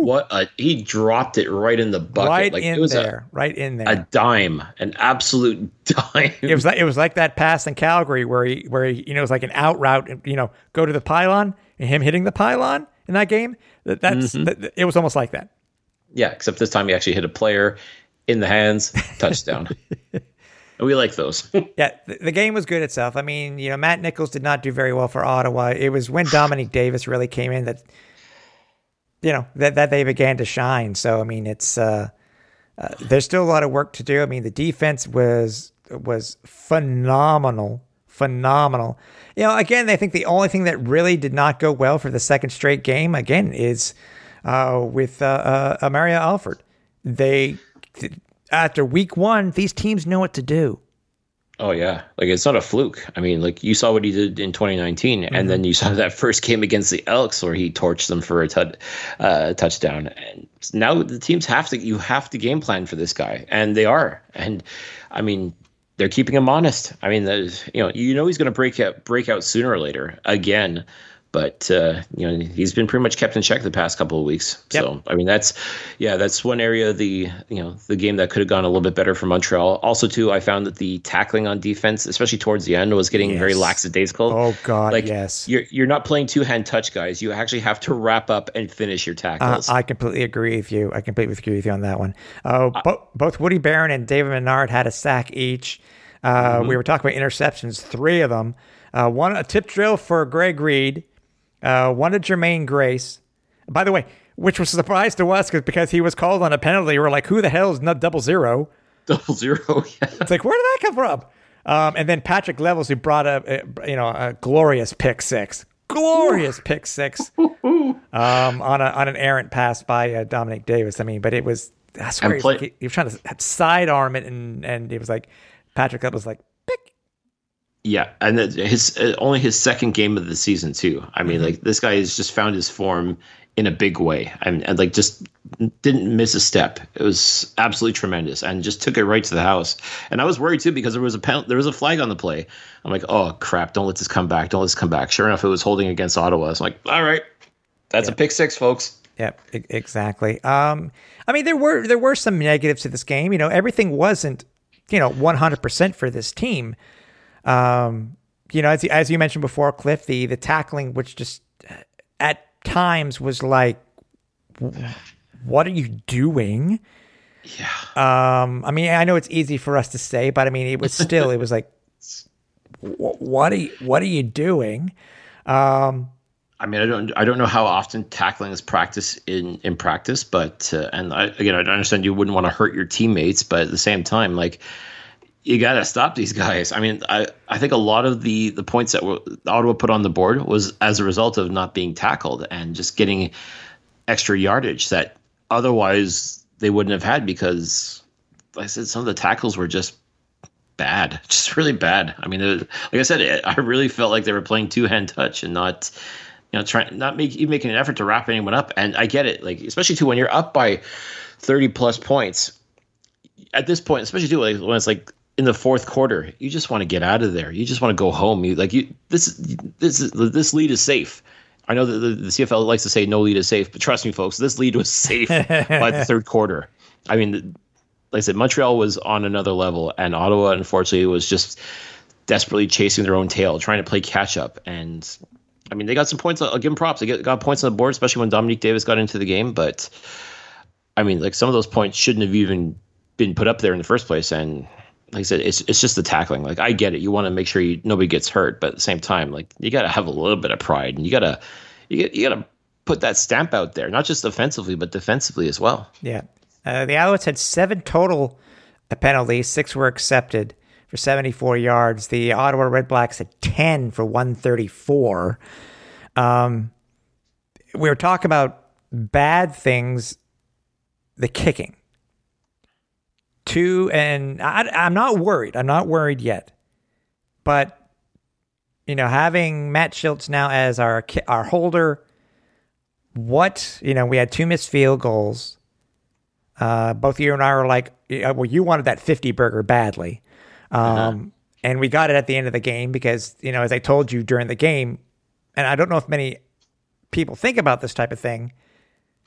What a he dropped it right in the bucket. Right like, in it was there. A, right in there. A dime. An absolute (laughs) dime. It was like it was like that pass in Calgary where he where he, you know, it was like an out route, you know, go to the pylon and him hitting the pylon in that game. That that's mm-hmm. that, it was almost like that. Yeah, except this time he actually hit a player in the hands, touchdown. (laughs) we like those. (laughs) yeah, the, the, game was good itself. I mean, you know, Matt Nichols did not do very well for Ottawa. It was when Dominique Davis really came in that you know that that they began to shine. So I mean, it's uh, uh, there's still a lot of work to do. I mean, the defense was was phenomenal, phenomenal. You know, again, I think the only thing that really did not go well for the second straight game again is uh, with uh, uh, Mario Alford. They after week one, these teams know what to do. Oh yeah, like it's not a fluke. I mean, like you saw what he did in 2019, mm-hmm. and then you saw (laughs) that first game against the Elks where he torched them for a t- uh, touchdown. And now the teams have to you have to game plan for this guy, and they are. And I mean, they're keeping him honest. I mean, you know, you know he's going to break out break out sooner or later again but uh, you know he's been pretty much kept in check the past couple of weeks. Yep. So I mean that's yeah that's one area of the you know the game that could have gone a little bit better for Montreal. Also too, I found that the tackling on defense, especially towards the end, was getting yes. very lackadaisical. Oh God, like yes, you're you're not playing two hand touch guys. You actually have to wrap up and finish your tackles. Uh, I completely agree with you. I completely agree with you on that one. Uh, uh, bo- both Woody Baron and David Menard had a sack each. Uh, mm-hmm. We were talking about interceptions, three of them. Uh, one a tip drill for Greg Reid uh, one to Jermaine Grace. By the way, which was a surprise to us because he was called on a penalty. We're like, who the hell is not double zero? Double zero. (laughs) Yeah. It's like, where did that come from? Um, and then Patrick Levels, who brought a, a, you know a glorious pick six, glorious pick six, um, on a on an errant pass by uh, Dominique Davis. I mean, but it was I swear he was, like, he was trying to sidearm it, and and it was like Patrick Levels like yeah, and his uh, only his second game of the season too. I mean, mm-hmm. like this guy has just found his form in a big way, and, and like just didn't miss a step. It was absolutely tremendous, and just took it right to the house. And I was worried too because there was a pen, there was a flag on the play. I'm like, oh crap! Don't let this come back! Don't let this come back! Sure enough, it was holding against Ottawa. I was like, all right, that's a pick six, folks. Yep, exactly. Um, I mean, there were there were some negatives to this game. You know, everything wasn't you know 100 percent for this team. Um, you know, as as you mentioned before, Cliff, the the tackling, which just at times was like, what are you doing? Yeah. Um, I mean, I know it's easy for us to say, but I mean, it was (laughs) still, it was like, what are you, what are you doing? Um, I mean, I don't, I don't know how often tackling is practiced in in practice, but uh, and I, again, I understand you wouldn't want to hurt your teammates, but at the same time, like you got to stop these guys. I mean, I, I think a lot of the the points that were, Ottawa put on the board was as a result of not being tackled and just getting extra yardage that otherwise they wouldn't have had because, like I said, some of the tackles were just bad, (laughs) just really bad. I mean, it, like I said, it, I really felt like they were playing two hand touch and not, you know, trying not make even making an effort to wrap anyone up. And I get it, like especially too when you're up by thirty plus points at this point, especially too like when it's like in the fourth quarter, you just want to get out of there. You just want to go home. You like you this this this lead is safe. I know that the, the CFL likes to say no lead is safe, but trust me, folks, this lead was safe (laughs) by the third quarter. I mean, like I said, Montreal was on another level, and Ottawa, unfortunately, was just desperately chasing their own tail, trying to play catch up. And I mean, they got some points. I'll give them props. They get, got points on the board, especially when Dominique Davis got into the game. But I mean, like some of those points shouldn't have even been put up there in the first place. And like I said, it's it's just the tackling. Like I get it, you want to make sure you nobody gets hurt, but at the same time, like you got to have a little bit of pride, and you gotta you you gotta put that stamp out there, not just offensively but defensively as well. Yeah, uh, the Alouettes had seven total penalties, six were accepted for 74 yards. The Ottawa Red Blacks had 10 for 134. Um, we were talking about bad things, the kicking two, and I, I'm not worried. I'm not worried yet. But you know, having Matt Shiltz now as our our holder, what you know, we had two missed field goals. Uh, both you and I were like, well, you wanted that 50 burger badly. Um, uh-huh. And we got it at the end of the game because, you know, as I told you during the game, and I don't know if many people think about this type of thing,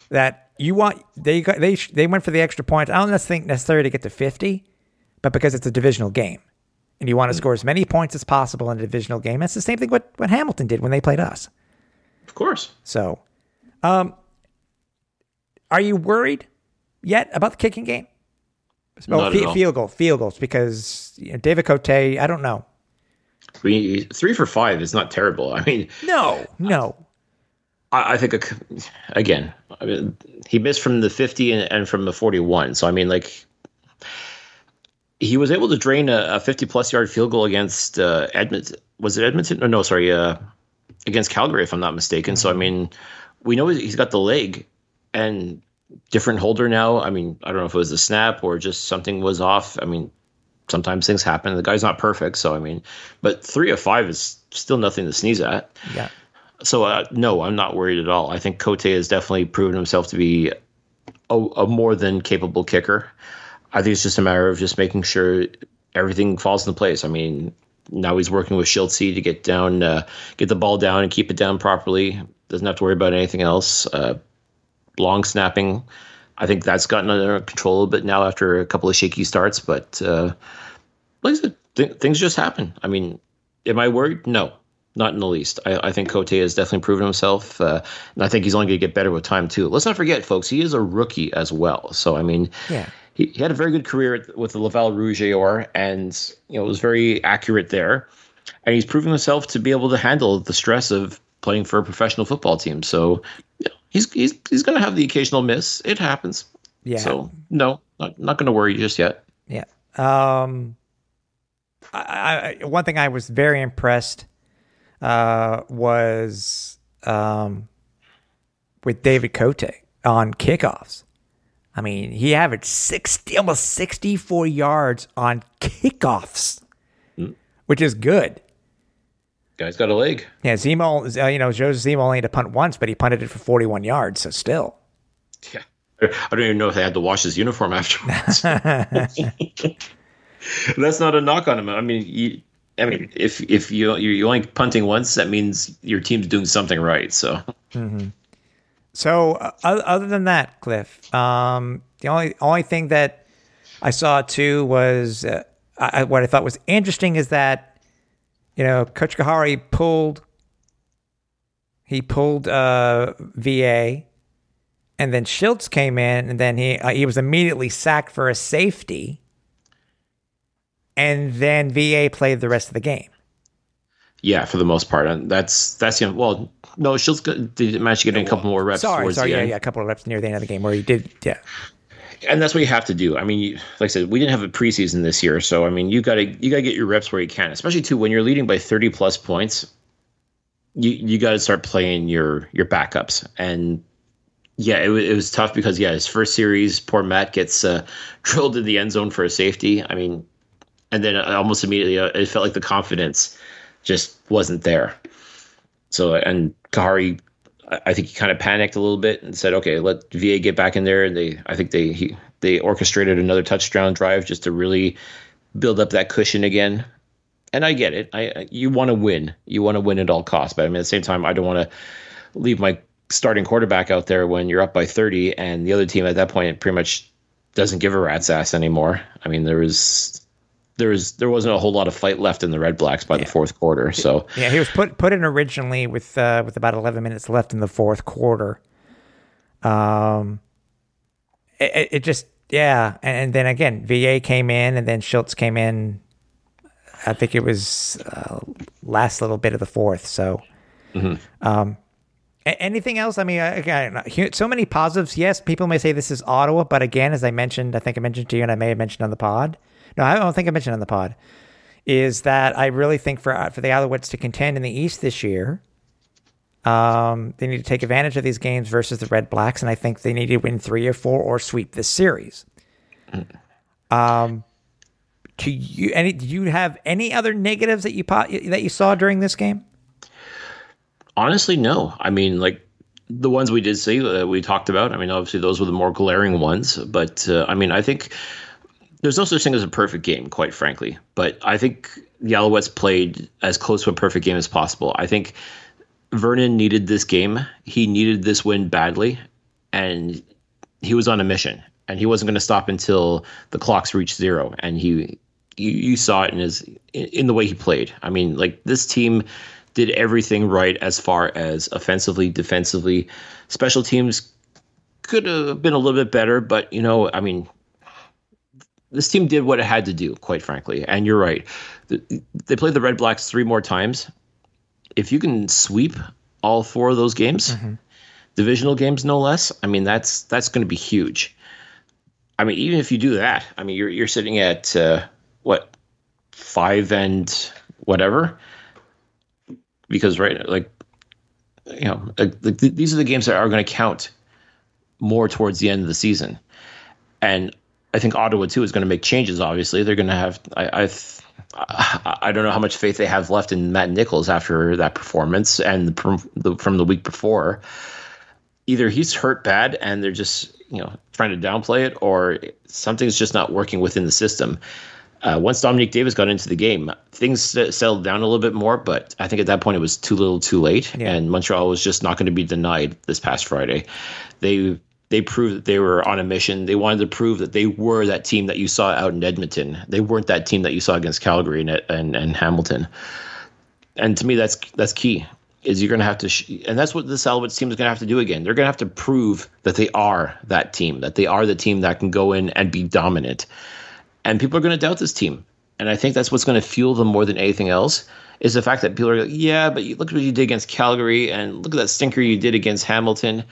that you want they got, they they went for the extra point. I don't think necessarily to get to fifty, but because it's a divisional game, and you want to mm-hmm. score as many points as possible in a divisional game. That's the same thing what what Hamilton did when they played us. Of course. So, um, are you worried yet about the kicking game? Not f- field goal, field goals, because you know, David Cote, I don't know. Three, three for five is not terrible. I mean, no, no. I, I think again, I mean, he missed from the 50 and, and from the 41. So I mean, like he was able to drain a, a 50 plus yard field goal against uh, Edmonton. Was it Edmonton? No, no, sorry, uh, against Calgary, if I'm not mistaken. So I mean, we know he's got the leg and different holder now. I mean, I don't know if it was a snap or just something was off. I mean, sometimes things happen. The guy's not perfect, so I mean, but three of five is still nothing to sneeze at. Yeah. So uh, no, I'm not worried at all. I think Cote has definitely proven himself to be a, a more than capable kicker. I think it's just a matter of just making sure everything falls into place. I mean, now he's working with Shiltzy to get down, uh, get the ball down and keep it down properly. Doesn't have to worry about anything else. Uh, long snapping, I think that's gotten under control a little bit now after a couple of shaky starts. But uh, like I said, th- things just happen. I mean, am I worried? No, not in the least. I, I think Cote has definitely proven himself, uh, and I think he's only going to get better with time too. Let's not forget, folks, he is a rookie as well. So I mean, Yeah. he, he had a very good career with the Laval Rouge et Or, and you know was very accurate there, and he's proven himself to be able to handle the stress of playing for a professional football team. So you know, he's he's he's going to have the occasional miss. It happens. Yeah. So no, not not going to worry just yet. Yeah. Um, I, I, one thing I was very impressed uh, was um, with David Cote on kickoffs. I mean, he averaged 60, almost 64 yards on kickoffs, which is good. Guy's got a leg. Yeah, Zema, uh, you know, Joe Zema only had to punt once, but he punted it for 41 yards, so still. Yeah. I don't even know if they had to wash his uniform (laughs) afterwards. (laughs) (laughs) That's not a knock on him. I mean, I mean, if if you you're only punting once, that means your team's doing something right. So So, uh, other than that, Cliff, um, the only only thing that I saw too was uh, I, what I thought was interesting is that you know Coach Khari pulled he pulled uh, VA, and then Shiltz came in, and then he uh, he was immediately sacked for a safety, and then VA played the rest of the game. yeah, for the most part, and that's that's you know, well, no, Shiltz did manage to get in a couple more reps Sorry, towards sorry, yeah, yeah, a couple of reps near the end of the game where he did, yeah, and that's what you have to do. I mean, like I said, we didn't have a preseason this year, so I mean, you got to you got to get your reps where you can, especially too when you're leading by 30 plus points. You you got to start playing your your backups, and yeah, it, it was tough because yeah, his first series, poor Matt gets uh, (laughs) drilled in the end zone for a safety. I mean, and then almost immediately uh, it felt like the confidence just wasn't there. So and Khari, I- think he kind of panicked a little bit and said, "Okay, let VA get back in there." And they, I think they he, they orchestrated another touchdown drive just to really build up that cushion again. And I get it. I- you want to win. You want to win at all costs. But I mean, at the same time, I don't want to leave my starting quarterback out there when you're up by 30 and the other team at that point pretty much doesn't give a rat's ass anymore. I mean, there was there was there wasn't a whole lot of fight left in the Red Blacks by the fourth quarter. So Yeah, he was put put in originally with uh, with about eleven minutes left in the fourth quarter. Um, it, it- just yeah, and, and then again, VA came in, and then Shiltz came in. I think it was uh, last little bit of the fourth. So, um, a- anything else? I mean, again, so many positives. Yes, people may say this is Ottawa, but again, as I mentioned, I think I mentioned to you, and I may have mentioned on the pod. No, I don't think I mentioned on the pod is that I really think for uh, for the Alouettes to contend in the East this year, um, they need to take advantage of these games versus the Red Blacks, and I think they need to win three or four or sweep this series. Um, to you, any did you have any other negatives that you po- that you saw during this game? Honestly, no. I mean, like the ones we did see, uh, we talked about. I mean, obviously those were the more glaring ones. But uh, I mean, I think there's no such thing as a perfect game, quite frankly. But I think the Alouettes played as close to a perfect game as possible. I think Vernon needed this game. He needed this win badly, and he was on a mission. And he wasn't going to stop until the clocks reached zero. And he, you, you saw it in his in, the way he played. I mean, like this team did everything right as far as offensively, defensively, special teams could have been a little bit better, but you know, I mean, this team did what it had to do, quite frankly. And you're right. They played the Red Blacks three more times. If you can sweep all four of those games, divisional games no less. I mean, that's that's going to be huge. I mean, even if you do that, I mean, you're you're sitting at uh, what five and whatever, because right, like you know, like, like, th- these are the games that are going to count more towards the end of the season, and I think Ottawa too is going to make changes. Obviously, they're going to have. I, I I don't know how much faith they have left in Matt Nichols after that performance and the, from the, from the week before. Either he's hurt bad and they're just you know trying to downplay it, or something's just not working within the system. Uh, once Dominique Davis got into the game, things settled down a little bit more, but I think at that point it was too little, too late, Yeah. and Montreal was just not going to be denied this past Friday. They they proved that they were on a mission. They wanted to prove that they were that team that you saw out in Edmonton. They weren't that team that you saw against Calgary and and, and Hamilton. And to me, that's that's key. Is you're going to have to, sh- and that's what this Alouettes team is going to have to do again. They're going to have to prove that they are that team, that they are the team that can go in and be dominant. And people are going to doubt this team. And I think that's what's going to fuel them more than anything else is the fact that people are like, yeah, but you, look at what you did against Calgary and look at that stinker you did against Hamilton.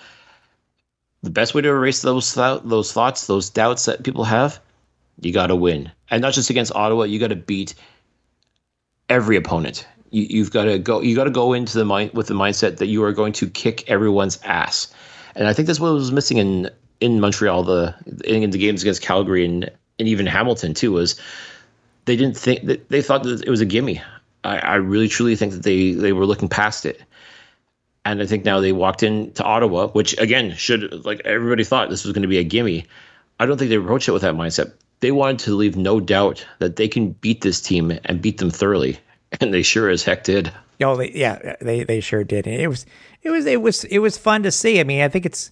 The best way to erase those thou- those thoughts, those doubts that people have, you got to win, and not just against Ottawa. You got to beat every opponent. You, you've got to go. You got to go into the mind with the mindset that you are going to kick everyone's ass, and I think that's what was missing in in Montreal. The in the games against Calgary and and even Hamilton too was they didn't think that they thought that it was a gimme. I, I really truly think that they they were looking past it. And I think now they walked into Ottawa, which again should like everybody thought this was going to be a gimme. I don't think they approached it with that mindset. They wanted to leave no doubt that they can beat this team and beat them thoroughly, (laughs) and they sure as heck did. Oh, they, yeah, they they sure did. It was it was it was it was fun to see. I mean, I think it's,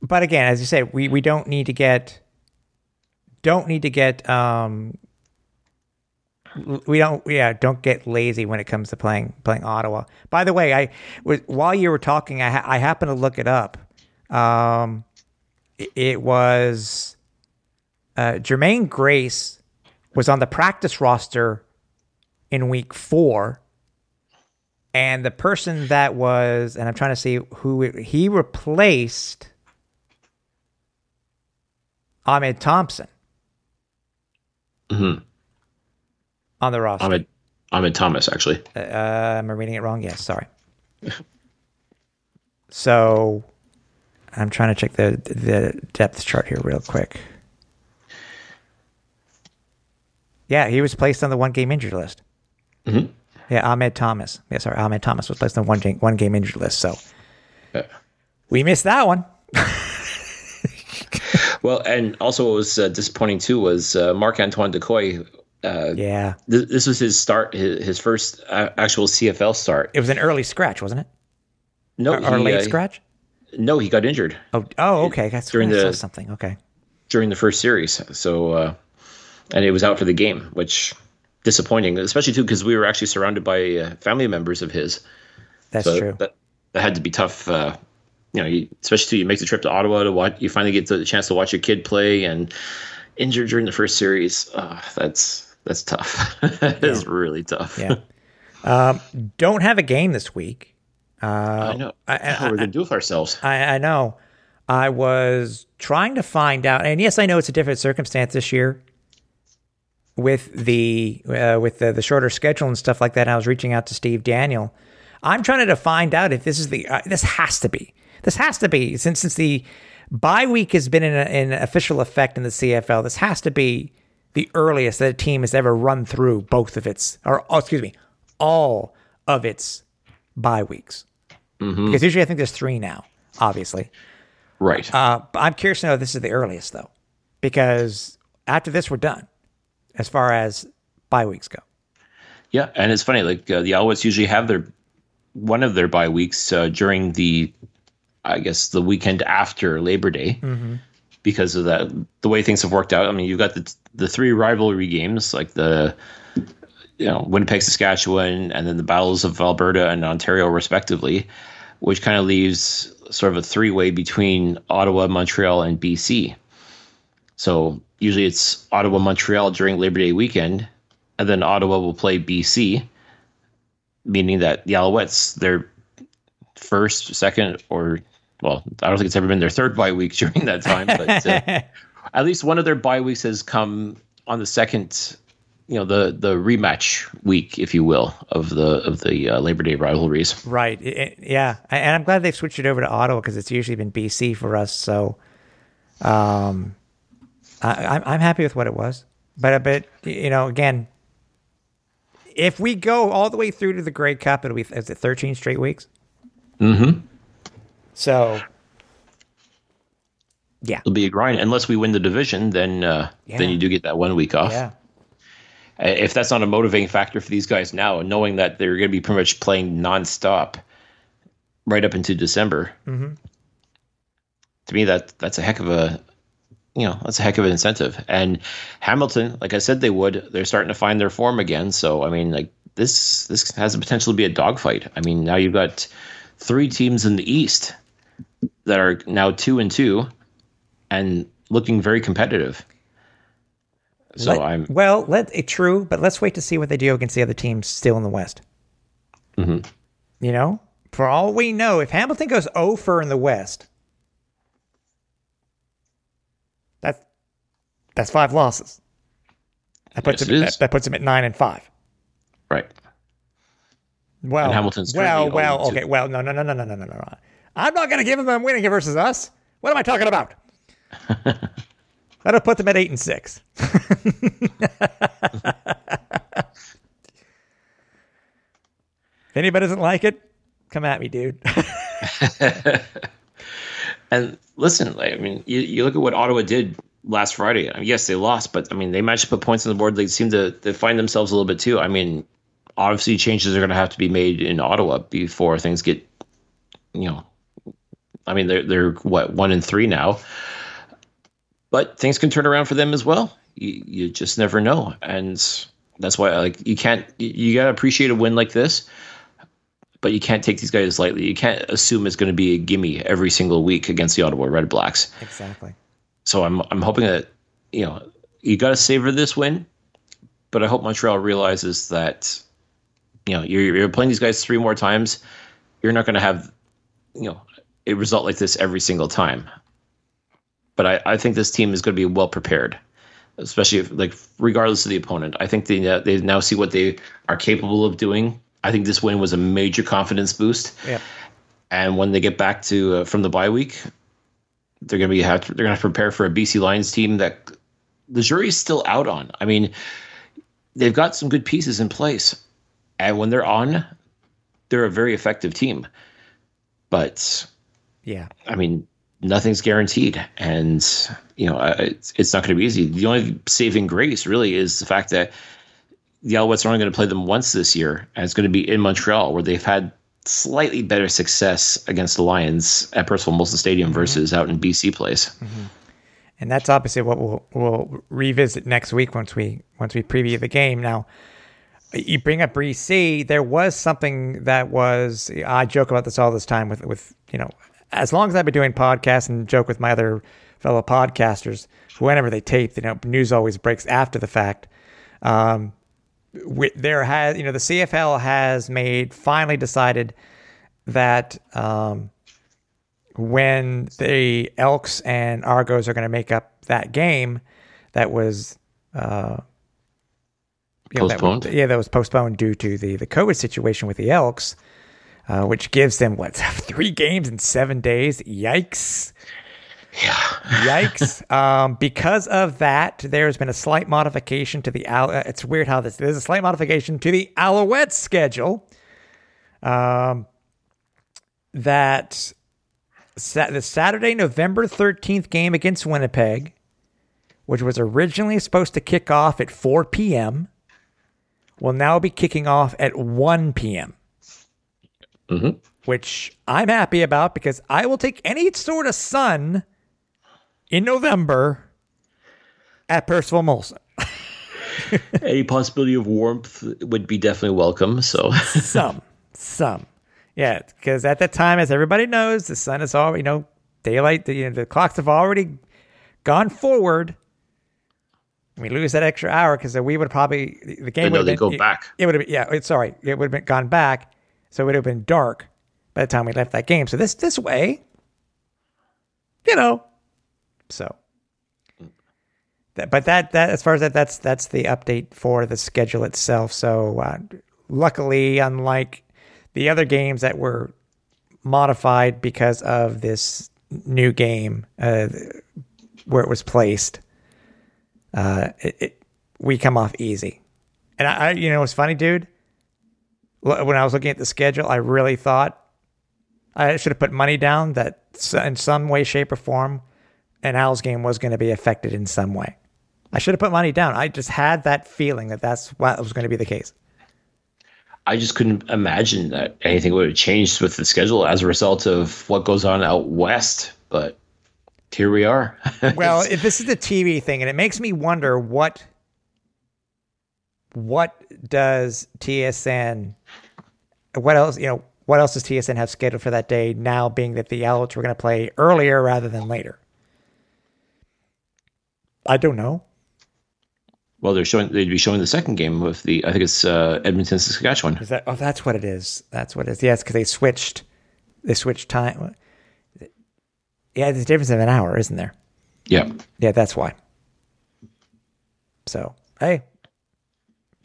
but again, as you said, we we don't need to get don't need to get um we don't yeah don't get lazy when it comes to playing playing Ottawa. By the way, I was while you were talking, I ha- I happened to look it up. Um, it, it was uh, Jermaine Grace was on the practice roster in week four. And the person that was, and I'm trying to see who it, he replaced Ahmed Thompson Mhm. On the roster. Ahmed Ahmed Thomas actually. Uh, am I reading it wrong? Yes, sorry. (laughs) so I'm trying to check the the depth chart here real quick. Yeah, he was placed on the one game injured list. Mhm. Yeah, Ahmed Thomas. Yeah, sorry, Ahmed Thomas was placed on one game, one game injured list. So Yeah. we missed that one. (laughs) Well, and also what was uh, disappointing too was uh, Marc Antoine Dequoy. Uh, Yeah, th- this was his start, his, his first uh, actual CFL start. it was an early scratch, wasn't it? No, Or, or he, late uh, scratch? No, he got injured Oh, oh, okay. That's during the- something. Okay. during the first series. So, uh, and it was out for the game, which disappointing, especially too because we were actually surrounded by uh, family members of his. That's so true. That that had to be tough. Uh, you know, you, especially too, you make the trip to Ottawa to watch. You finally get the chance to watch your kid play, and injured during the first series. Uh, that's that's tough. (laughs) it's really tough. yeah. Um, don't have a game this week. I know. I- what we're gonna do with ourselves. I, I know. I was trying to find out, and yes, I know it's a different circumstance this year with the uh, with the, the shorter schedule and stuff like that. I was reaching out to Steve Daniel. I'm trying to find out if this is the uh, this has to be this has to be since since the bye week has been in, a, in official effect in the CFL. This has to be the earliest that a team has ever run through both of its or oh, excuse me all of its bye weeks. Because usually I think there's three now, obviously. Right. Uh, but I'm curious to know if this is the earliest though, because after this we're done, as far as bye weeks go. Yeah, and it's funny. Like uh, the Alouettes usually have their one of their bye weeks uh, during the, I guess, the weekend after Labor Day, because of that. The way things have worked out. I mean, you've got the the three rivalry games, like the, you know, Winnipeg, Saskatchewan, and then the battles of Alberta and Ontario, respectively, which kind of leaves sort of a three way between Ottawa, Montreal, and BC. So usually it's Ottawa, Montreal during Labor Day weekend, and then Ottawa will play BC, meaning that the Alouettes, their first, second, or well, I don't think it's ever been their third bye week (laughs) during that time, but uh, (laughs) at least one of their bye weeks has come on the second, you know, the the rematch week, if you will, of the of the uh, Labor Day rivalries. Right. It- yeah. And I'm glad they've switched it over to Ottawa because it's usually been BC for us. So, um, I, I'm I'm happy with what it was. But but you know, again, if we go all the way through to the Grey Cup, it'll be is it 13 straight weeks? Mm-hmm. So, yeah, It'll be a grind unless we win the division. Then uh, Yeah. then you do get that one week off. yeah, If that's not a motivating factor for these guys now, knowing that they're going to be pretty much playing nonstop right up into December, Mm-hmm. to me that that's a heck of a you know that's a heck of an incentive. And Hamilton, like I said, they would. They're starting to find their form again. So I mean, like this this has the potential to be a dogfight. I mean, now you've got three teams in the East that are now two and two, and looking very competitive. So Let- I'm well. Let it true, but let's wait to see what they do against the other teams still in the West. Mhm. You know, for all we know, if Hamilton goes over in the West, that's that's five losses. That puts Yes, him. it That, that puts him at nine and five. right. Well, And Hamilton's well, well. 0-2. Okay, well, no, no, no, no, no, no, no, no. I'm not going to give them a winning versus us. What am I talking about? (laughs) That'll put them at eight and six. if anybody doesn't like it, come at me, dude. (laughs) And listen, like, I mean, you, you look at what Ottawa did last Friday. I mean, yes, they lost, but I mean, they managed to put points on the board. They seem to, to find themselves a little bit too. I mean, obviously, changes are going to have to be made in Ottawa before things get, you know, I mean, they're they're what one and three now, but things can turn around for them as well. You you just never know, and that's why like you can't you, you got to appreciate a win like this but you can't take these guys lightly. You can't assume it's going to be a gimme every single week against the Ottawa Redblacks. exactly. So I'm I'm hoping that you know you got to savor this win, but I hope Montreal realizes that you know you're you're playing these guys three more times. You're not going to have you know a result like this every single time. But I, I think this team is going to be well prepared, especially if, like regardless of the opponent. I think they they now see what they are capable of doing. I think this win was a major confidence boost. Yep. And when they get back to uh, from the bye week, they're going to be have to, they're going to have to prepare for a BC Lions team that the jury's still out on. I mean, they've got some good pieces in place, and when they're on, they're a very effective team. But Yeah. I mean, nothing's guaranteed, and you know, it's, it's not going to be easy. The only saving grace really is the fact that the Alouettes are only going to play them once this year, and it's going to be in Montreal, where they've had slightly better success against the Lions at Percival Molson Stadium mm-hmm. versus out in BC place. Mm-hmm. and that's obviously what we'll we'll revisit next week once we once we preview the game. Now, you bring up BC. There was something that was I joke about this all this time with with you know as long as I've been doing podcasts and joke with my other fellow podcasters. Whenever they tape, you know, news always breaks after the fact. Um, there has you know the CFL has made finally decided that um, when the Elks and Argos are going to make up that game that was uh, you know, that was- Postponed? yeah, that was postponed due to the the COVID situation with the Elks, uh, which gives them what (laughs) three games in seven days. Yikes! Yeah. Yikes! (laughs) um, because of that, there's been a slight modification to the. Al- uh, it's weird how this. There's a slight modification to the Alouettes schedule. Um, that sa- the Saturday, November thirteenth game against Winnipeg, which was originally supposed to kick off at four p.m., will now be kicking off at one p.m Mhm. which I'm happy about because I will take any sort of sun in November at Percival Molson. (laughs) Any possibility of warmth would be definitely welcome. So (laughs) Some, some, yeah, because at that time, as everybody knows, the sun is all you know, daylight. The, you know, the clocks have already gone forward. We lose that extra hour because we would probably the game no, would they have go back. It would have been yeah. it- Sorry, it would have been gone back, so it would have been dark by the time we left that game. So this this way, you know, so. But that that as far as that that's that's the update for the schedule itself. So uh, luckily, unlike the other games that were modified because of this new game uh, where it was placed, uh, it, it, we come off easy. And I, I, you know, it's funny, dude. When I was looking at the schedule, I really thought I should have put money down that in some way, shape, or form, an Al's game was going to be affected in some way. I should have put money down. I just had that feeling that that's what was going to be the case. I just couldn't imagine that anything would have changed with the schedule as a result of what goes on out west. But here we are. (laughs) well, if this is the TV thing, and it makes me wonder what what does TSN, what else, you know, what else does TSN have scheduled for that day? Now, being that the Alouettes were going to play earlier rather than later. I don't know. Well, they're showing. They'd be showing the second game with the. I think it's uh, Edmonton, Saskatchewan. Is that? Oh, that's what it is. That's what it is. Yes, because they switched. They switched time. Yeah, there's a difference of an hour, isn't there? Yeah. Yeah, that's why. So, hey,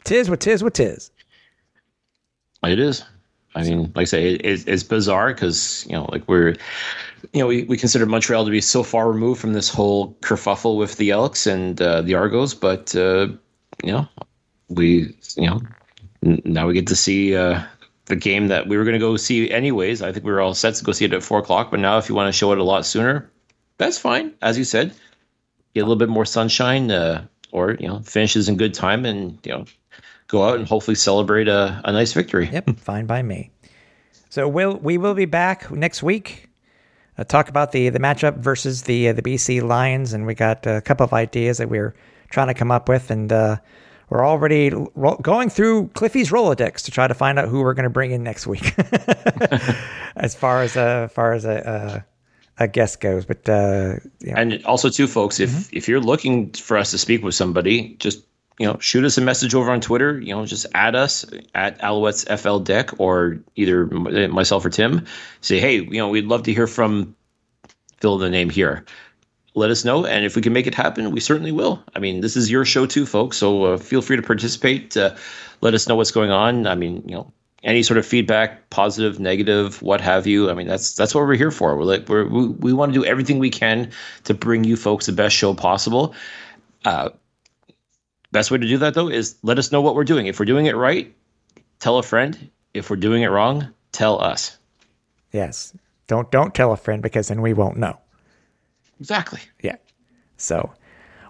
tis what tis what tis. It is. I mean, like I say, it, it's bizarre because you know, like we're, you know, we, we consider Montreal to be so far removed from this whole kerfuffle with the Elks and uh, the Argos, but uh, you know, we, you know, n- now we get to see uh, the game that we were going to go see anyways. I think we were all set to go see it at four o'clock, but now if you want to show it a lot sooner, that's fine. As you said, get a little bit more sunshine, uh, or you know, finishes in good time, and you know, go out and hopefully celebrate a, a nice victory. Yep, fine by me. So we'll we will be back next week. Uh, talk about the the matchup versus the uh, the BC Lions, and we got a couple of ideas that we are trying to come up with, and uh, we're already ro- going through Cliffy's Rolodex to try to find out who we're going to bring in next week, (laughs) as far as uh, far as a, a, a guest goes. But uh, you know. and also too, folks, if mm-hmm. if you're looking for us to speak with somebody, just you know, shoot us a message over on Twitter. You know, just add us at Alouettes FL Deck or either myself or Tim. Say, hey, you know, we'd love to hear from fill the name here. Let us know, and if we can make it happen, we certainly will. I mean, this is your show too, folks. So uh, feel free to participate. Uh, let us know what's going on. I mean, you know, any sort of feedback, positive, negative, what have you. I mean, that's that's what we're here for. We're like we're, we we want to do everything we can to bring you folks the best show possible. Uh, Best way to do that though is let us know what we're doing. If we're doing it right, tell a friend. If we're doing it wrong, tell us. Yes. Don't don't tell a friend because then we won't know. Exactly. Yeah. So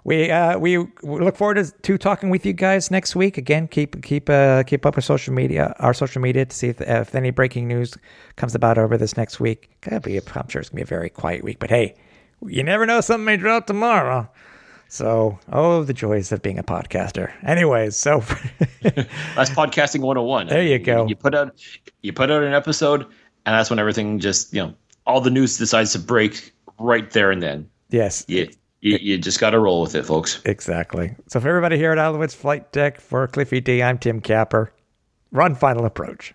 we uh, we look forward to, to, talking with you guys next week. Again, keep keep uh, keep up with social media, our social media, to see if, if any breaking news comes about over this next week. Be, I'm sure it's gonna be a very quiet week, but hey, you never know, something may drop tomorrow. So, oh, the joys of being a podcaster. Anyways, so (laughs) that's podcasting 101. There you go. You put out you put out an episode and that's when everything just, you know, all the news decides to break right there and then. Yes. You, you, you just got to roll with it, folks. Exactly. So, for everybody here at Alouettes Flight Deck, for Cliffy D, I'm Tim Capper. Run final approach.